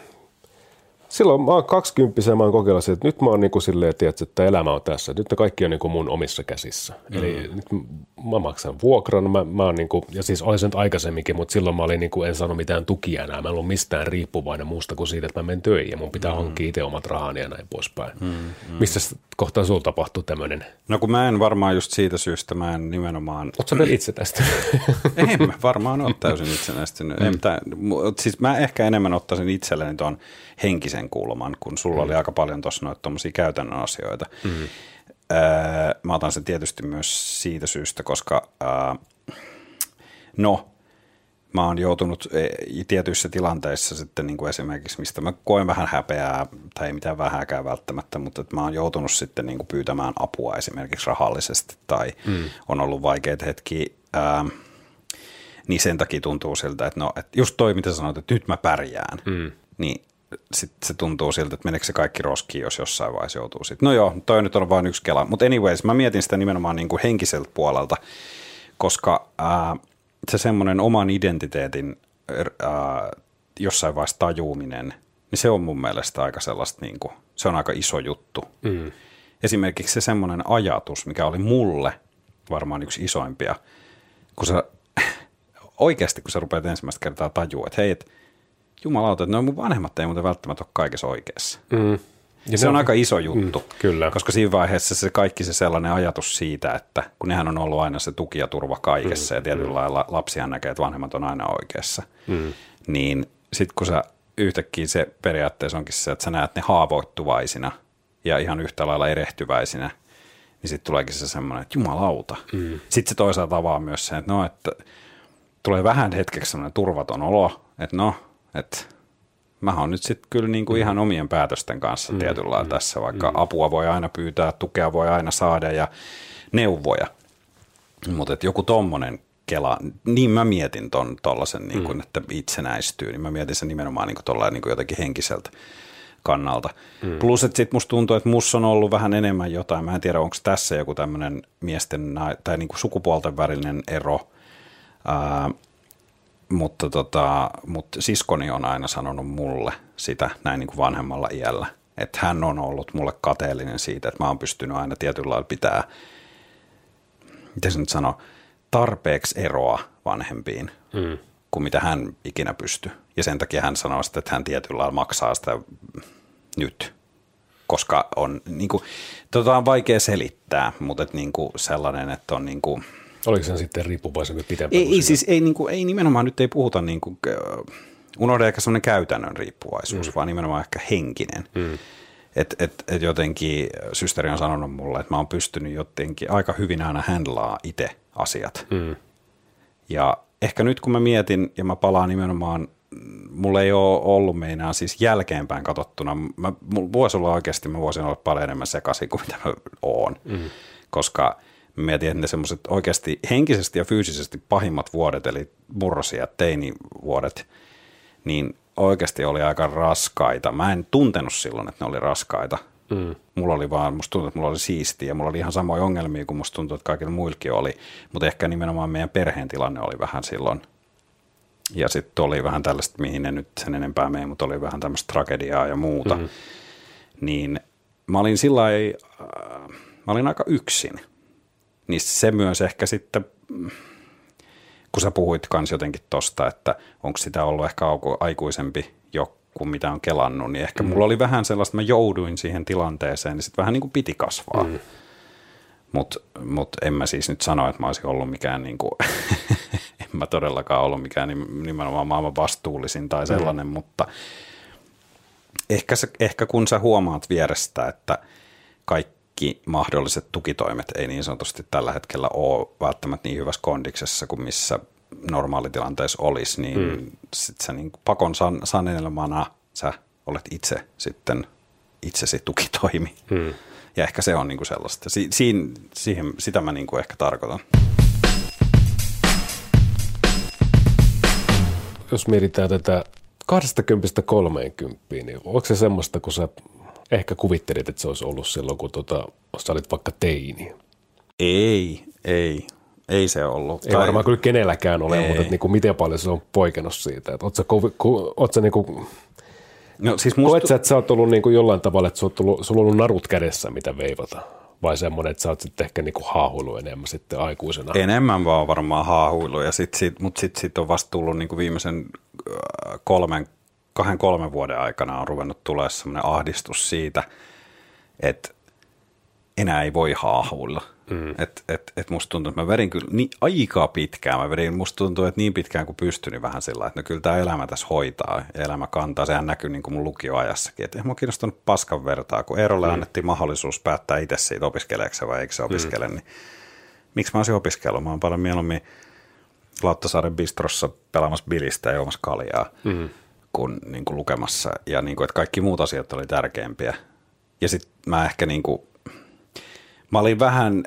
silloin mä oon kaksikymppisenä, mä oon kokeillut että nyt mä oon niin kuin silleen, tiedätkö, että elämä on tässä. Nyt kaikki on niin kuin mun omissa käsissä. Mm. Eli nyt mä maksan vuokran, mä, mä oon niin kuin, ja siis olisin nyt aikaisemminkin, mutta silloin mä olin niin kuin, en saanut mitään tukia enää. Mä en ollut mistään riippuvainen muusta kuin siitä, että mä menen töihin ja mun pitää mm. hankkia itse omat rahani ja näin poispäin. Mm. Mm. Missä kohtaa sulla tapahtuu tämmöinen? No kun mä en varmaan just siitä syystä, mä en nimenomaan... Oletko vielä itse tästä? en mä varmaan ole täysin itsenäistynyt. Mm. siis mä ehkä enemmän ottaisin itselleni tuon henkisen kulman, kun sulla mm. oli aika paljon tuossa noita käytännön asioita. Mm. Öö, mä otan sen tietysti myös siitä syystä, koska öö, no, mä oon joutunut e, tietyissä tilanteissa sitten niin kuin esimerkiksi, mistä mä koen vähän häpeää, tai ei mitään vähääkään välttämättä, mutta että mä oon joutunut sitten niin kuin pyytämään apua esimerkiksi rahallisesti, tai mm. on ollut vaikeita hetkiä, ää, niin sen takia tuntuu siltä, että no, että just toi, mitä sanoit, että nyt mä pärjään, mm. niin sitten se tuntuu siltä, että meneekö se kaikki roskiin, jos jossain vaiheessa joutuu sitten. No joo, toi nyt on vain yksi kela. Mutta anyways, mä mietin sitä nimenomaan niin kuin henkiseltä puolelta, koska ää, se semmoinen oman identiteetin ää, jossain vaiheessa tajuuminen, niin se on mun mielestä aika sellaista, niin kuin, se on aika iso juttu. Mm. Esimerkiksi se semmoinen ajatus, mikä oli mulle varmaan yksi isoimpia, kun sä oikeasti, kun sä rupeat ensimmäistä kertaa tajua, että hei, että jumalauta, että no mun vanhemmat ei muuten välttämättä ole kaikessa oikeassa. Mm. Ja se on, on aika iso juttu, mm, kyllä. koska siinä vaiheessa se kaikki se sellainen ajatus siitä, että kun nehän on ollut aina se tuki ja turva kaikessa mm, ja tietyllä mm. lailla lapsihan näkee, että vanhemmat on aina oikeassa, mm. niin sitten kun sä yhtäkkiä se periaatteessa onkin se, että sä näet ne haavoittuvaisina ja ihan yhtä lailla erehtyväisinä, niin sitten tuleekin se semmoinen, että jumalauta. Mm. Sitten se toisaalta avaa myös sen, että no, että tulee vähän hetkeksi semmoinen turvaton olo, että no, että mä oon nyt sitten kyllä niin kuin ihan omien päätösten kanssa mm, tietyllä lailla mm, tässä, vaikka mm. apua voi aina pyytää, tukea voi aina saada ja neuvoja. Mutta joku tommonen kela, niin mä mietin ton tollasen, niin kuin, mm. että itsenäistyy, niin mä mietin sen nimenomaan niin kuin niin jotenkin henkiseltä kannalta. Mm. Plus, että sitten musta tuntuu, että musta on ollut vähän enemmän jotain, mä en tiedä, onko tässä joku tämmöinen miesten tai niin kuin sukupuolten välinen ero, ää, mutta, tota, mutta siskoni on aina sanonut mulle sitä näin niin kuin vanhemmalla iällä, että hän on ollut mulle kateellinen siitä, että mä oon pystynyt aina tietyllä lailla pitää, miten se nyt sanoo, tarpeeksi eroa vanhempiin mm. kuin mitä hän ikinä pystyy. Ja sen takia hän sanoo sitä, että hän tietyllä lailla maksaa sitä nyt, koska on, niin kuin, tota on vaikea selittää, mutta että niin kuin sellainen, että on niin kuin – Oliko se sitten riippuvaisempi pitempään? Ei, ei siis ei, niin kuin, ei nimenomaan nyt ei puhuta niin kuin, unohda ehkä semmoinen käytännön riippuvaisuus, mm. vaan nimenomaan ehkä henkinen. Mm. että et, et jotenkin systeri on sanonut mulle, että mä oon pystynyt jotenkin aika hyvin aina handlaa itse asiat. Mm. Ja ehkä nyt kun mä mietin ja mä palaan nimenomaan, mulla ei ole ollut meinaa siis jälkeenpäin katsottuna, mä, voisi olla oikeasti, mä voisin olla paljon enemmän sekaisin kuin mitä mä oon, mm. koska mietin, että ne semmoiset oikeasti henkisesti ja fyysisesti pahimmat vuodet, eli murrosia teinivuodet, niin oikeasti oli aika raskaita. Mä en tuntenut silloin, että ne oli raskaita. Mm. Mulla oli vaan, musta tuntui, että mulla oli siistiä ja mulla oli ihan samoja ongelmia kuin musta tuntui, että kaikilla muillakin oli. Mutta ehkä nimenomaan meidän perheen tilanne oli vähän silloin. Ja sitten oli vähän tällaista, mihin ne nyt sen enempää mene, mutta oli vähän tämmöistä tragediaa ja muuta. Mm. Niin mä olin sillä äh, mä olin aika yksin. Niin se myös ehkä sitten kun sä puhuit kans jotenkin tosta, että onko sitä ollut ehkä aikuisempi jo kuin mitä on kelannut, niin ehkä mm. mulla oli vähän sellaista, mä jouduin siihen tilanteeseen, niin sitten vähän niin kuin piti kasvaa. Mm. Mutta mut en mä siis nyt sano, että mä olisin ollut mikään, niin kuin, en mä todellakaan ollut mikään nimenomaan maailman vastuullisin tai mm. sellainen, mm. mutta ehkä, ehkä kun sä huomaat vierestä, että kaikki mahdolliset tukitoimet ei niin sanotusti tällä hetkellä ole välttämättä niin hyvässä kondiksessa kuin missä normaalitilanteessa olisi, niin mm. sit sä niin pakon san, sanelemana sä olet itse sitten itsesi tukitoimi. Mm. Ja ehkä se on niin kuin sellaista. Si, siin, siihen, sitä mä niin kuin ehkä tarkoitan. Jos mietitään tätä 20-30, niin onko se semmoista, kun sä ehkä kuvittelit, että se olisi ollut silloin, kun tota, sä olit vaikka teini? Ei, ei. Ei se ollut. Ei tai... varmaan kyllä kenelläkään ole, ei. mutta että niin kuin miten paljon se on poikennut siitä. Että oot sä, ku, ku, oot sä niin kuin, no, siis musta... Koet sä, että sä oot ollut niin kuin jollain tavalla, että sulla on, sulla on ollut narut kädessä, mitä veivata? Vai semmoinen, että sä oot sitten ehkä niin kuin haahuilu enemmän sitten aikuisena? Enemmän vaan varmaan haahuilu, ja sit, sit, mutta sitten sit on vasta tullut niin kuin viimeisen äh, kolmen, kahden kolmen vuoden aikana on ruvennut tulee semmoinen ahdistus siitä, että enää ei voi haahuilla – Mm. Et, et, et musta tuntuu, että mä vedin kyllä niin, aika pitkään. Mä vedin, musta tuntuu, että niin pitkään kuin pystyn, niin vähän sillä että no kyllä tämä elämä tässä hoitaa ja elämä kantaa. Sehän näkyy niin kuin mun lukioajassakin. Että mä kiinnostanut paskan vertaa, kun Eerolle mm. annettiin mahdollisuus päättää itse siitä opiskeleeksi vai eikö se opiskele, mm. niin miksi mä olisin opiskellut? Mä oon paljon mieluummin Lauttasaaren bistrossa pelaamassa bilistä ja juomassa kaljaa mm. Kuin, niin kuin lukemassa. Ja niin kuin, että kaikki muut asiat oli tärkeämpiä. Ja sitten mä ehkä niin kuin, mä olin vähän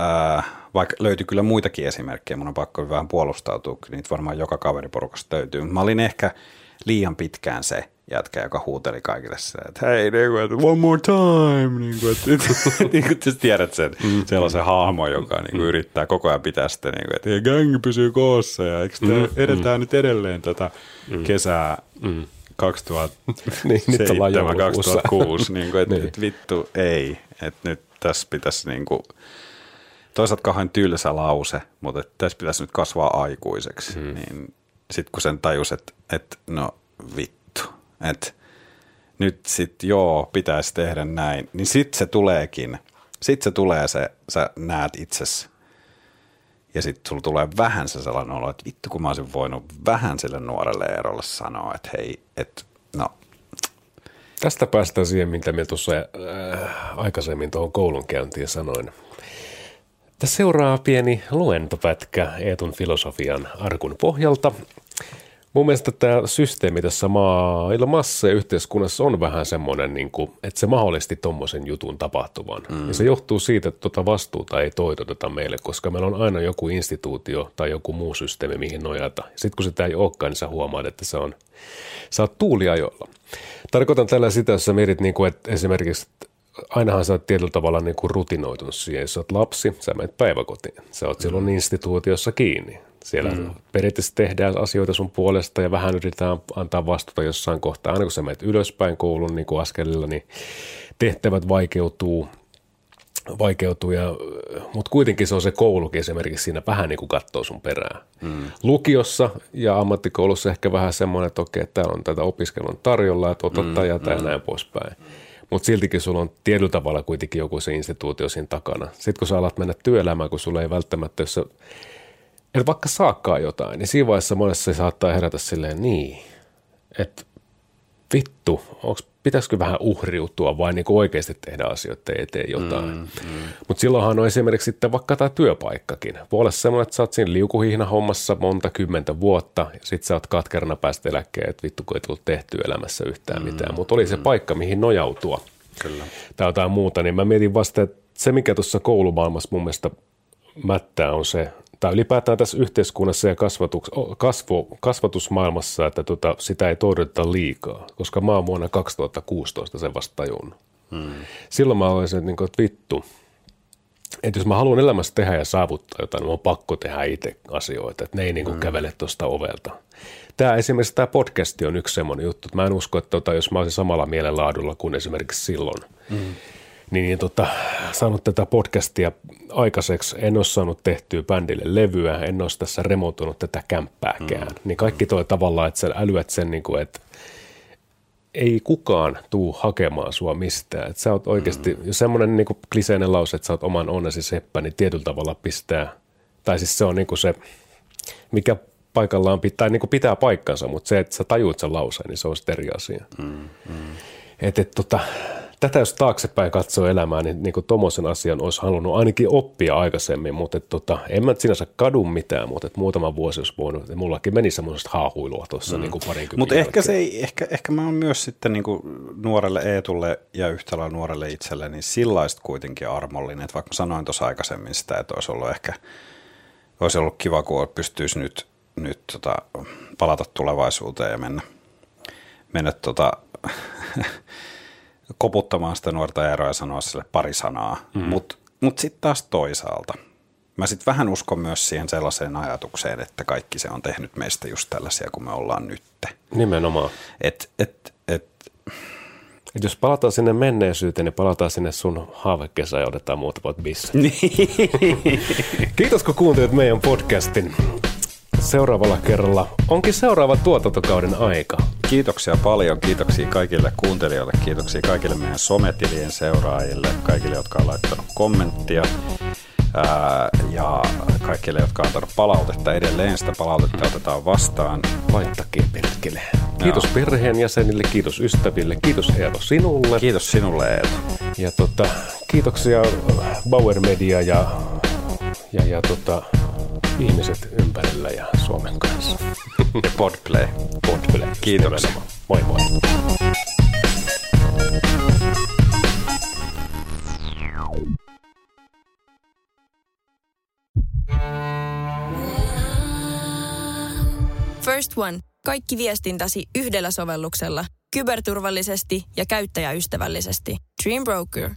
Äh, vaikka löytyi kyllä muitakin esimerkkejä, mun on pakko vähän puolustautua, niitä varmaan joka kaveriporukasta löytyy. Mä olin ehkä liian pitkään se jätkä, joka huuteli kaikille se, että hei, niin one more time, niin kuin, että, niin kuin, että tiedät sen mm. sellaisen hahmo, joka niin kuin, mm. yrittää koko ajan pitää sitä, niin kuin, että hei, gang pysyy koossa ja eikö mm. edetään mm. nyt edelleen tätä mm. kesää mm. 2007, niin, 2006, niin kuin, että, niin. että vittu ei, että nyt tässä pitäisi niin kuin, toisaalta kauhean tylsä lause, mutta että tässä pitäisi nyt kasvaa aikuiseksi. Hmm. Niin sitten kun sen tajus, että, että no vittu, että nyt sitten joo, pitäisi tehdä näin, niin sitten se tuleekin. Sitten se tulee se, sä näet itsesi ja sitten sulla tulee vähän se sellainen olo, että vittu kun mä olisin voinut vähän sille nuorelle erolle sanoa, että hei, että no. Tästä päästään siihen, mitä me tuossa äh, aikaisemmin tuohon koulunkäyntiin sanoin. Tässä seuraa pieni luentopätkä Eetun filosofian arkun pohjalta. Mun mielestä tämä systeemi tässä maailmassa ja yhteiskunnassa on vähän semmoinen, niin kuin, että se mahdollisti tuommoisen jutun tapahtuvan. Mm. Ja se johtuu siitä, että tuota vastuuta ei toitoteta meille, koska meillä on aina joku instituutio tai joku muu systeemi, mihin nojata. Sitten kun sitä ei olekaan, niin sä huomaat, että se on, sä oot tuuliajolla. Tarkoitan tällä sitä, jos sä mietit, niin kuin, että esimerkiksi ainahan sä oot tietyllä tavalla niin kuin rutinoitunut siihen. Jos sä oot lapsi, sä menet päiväkotiin. Sä oot mm. silloin instituutiossa kiinni. Siellä mm. periaatteessa tehdään asioita sun puolesta ja vähän yritetään antaa vastuuta jossain kohtaa. Aina kun sä menet ylöspäin koulun niin kuin askelilla, niin tehtävät vaikeutuu, vaikeutuu ja, mutta kuitenkin se on se koulukin esimerkiksi siinä vähän niin kuin katsoo sun perään. Mm. Lukiossa ja ammattikoulussa ehkä vähän semmoinen, että okei, täällä on tätä opiskelun tarjolla, että otat mm. ja mm. näin poispäin. Mutta siltikin sulla on tietyllä tavalla kuitenkin joku se instituutio siinä takana. Sitten kun sä alat mennä työelämään, kun sulla ei välttämättä, jos sä et vaikka saakkaa jotain, niin siinä vaiheessa monessa se saattaa herätä silleen niin, että vittu, onks, pitäisikö vähän uhriutua vai niin oikeasti tehdä asioita eteen jotain. Mm, mm. Mutta silloinhan on esimerkiksi sitten vaikka tämä työpaikkakin. Voi olla semmoinen, että sä oot siinä liukuhihna hommassa monta kymmentä vuotta ja sitten sä oot katkerana päästä eläkkeen, että vittu kun ei tullut tehtyä elämässä yhtään mm, mitään. Mutta oli se mm. paikka, mihin nojautua. Kyllä. Tai jotain muuta, niin mä mietin vasta, että se mikä tuossa koulumaailmassa mun mielestä mättää on se, tai ylipäätään tässä yhteiskunnassa ja kasvatus, kasvu, kasvatusmaailmassa, että tota, sitä ei toidota liikaa, koska mä oon vuonna 2016 sen vasta tajunnut. Hmm. Silloin mä olisin, että, niin että vittu, että jos mä haluan elämässä tehdä ja saavuttaa jotain, niin on pakko tehdä itse asioita, että ne ei niin kuin hmm. kävele tuosta ovelta. Tämä esimerkiksi tämä podcasti on yksi semmoinen juttu, että mä en usko, että tota, jos mä olisin samalla mielenlaadulla kuin esimerkiksi silloin, hmm niin, niin tota, saanut tätä podcastia aikaiseksi. En ole saanut tehtyä bändille levyä, en ole tässä remontoinut tätä kämppääkään. Mm. Niin kaikki toi tavallaan, että sä älyät sen, niin kuin, että ei kukaan tuu hakemaan sua mistään. Että sä oot oikeasti, mm. jos semmoinen niin kliseinen lause, että sä oot oman onnesi seppä, niin tietyllä tavalla pistää, tai siis se on niin kuin se, mikä paikallaan pitää, niin kuin pitää paikkansa, mutta se, että sä tajuut sen lauseen, niin se on sitten eri asia. Mm. Mm. Että et, tota, tätä jos taaksepäin katsoo elämää, niin, niin tuommoisen asian olisi halunnut ainakin oppia aikaisemmin, mutta et, tota, en mä sinänsä kadu mitään, mutta et muutama vuosi olisi voinut, että mullakin meni semmoista haahuilua tuossa mm. niin Mutta ehkä, se ei, ehkä, ehkä mä oon myös sitten niin kuin nuorelle Eetulle ja yhtä lailla nuorelle itselle, niin sillaista kuitenkin armollinen, että vaikka sanoin tuossa aikaisemmin sitä, että olisi ollut ehkä, olisi ollut kiva, kun pystyisi nyt, nyt tota, palata tulevaisuuteen ja mennä, mennä tota, koputtamaan sitä nuorta eroa ja sanoa sille pari sanaa. Mm. Mutta mut sitten taas toisaalta, mä sitten vähän uskon myös siihen sellaiseen ajatukseen, että kaikki se on tehnyt meistä just tällaisia kuin me ollaan nyt. Nimenomaan. Et, et, et, et jos palataan sinne menneisyyteen, niin palataan sinne sun haavekesään ja otetaan muutamat bisset. Kiitos kun kuuntelit meidän podcastin seuraavalla kerralla onkin seuraava tuotantokauden aika. Kiitoksia paljon, kiitoksia kaikille kuuntelijoille, kiitoksia kaikille meidän sometilien seuraajille, kaikille, jotka on laittanut kommenttia ää, ja kaikille, jotka on antanut palautetta edelleen. Sitä palautetta otetaan vastaan. Laittakin perkele. Kiitos Joo. perheen jäsenille, kiitos ystäville, kiitos Eero sinulle. Kiitos sinulle Eero. Ja tota, kiitoksia Bauer Media ja, ja, ja tota, ihmiset ympärillä ja Suomen kanssa. Ja Podplay. Podplay. Kiitoksia. Moi moi. First One. Kaikki viestintäsi yhdellä sovelluksella. Kyberturvallisesti ja käyttäjäystävällisesti. Dream Broker.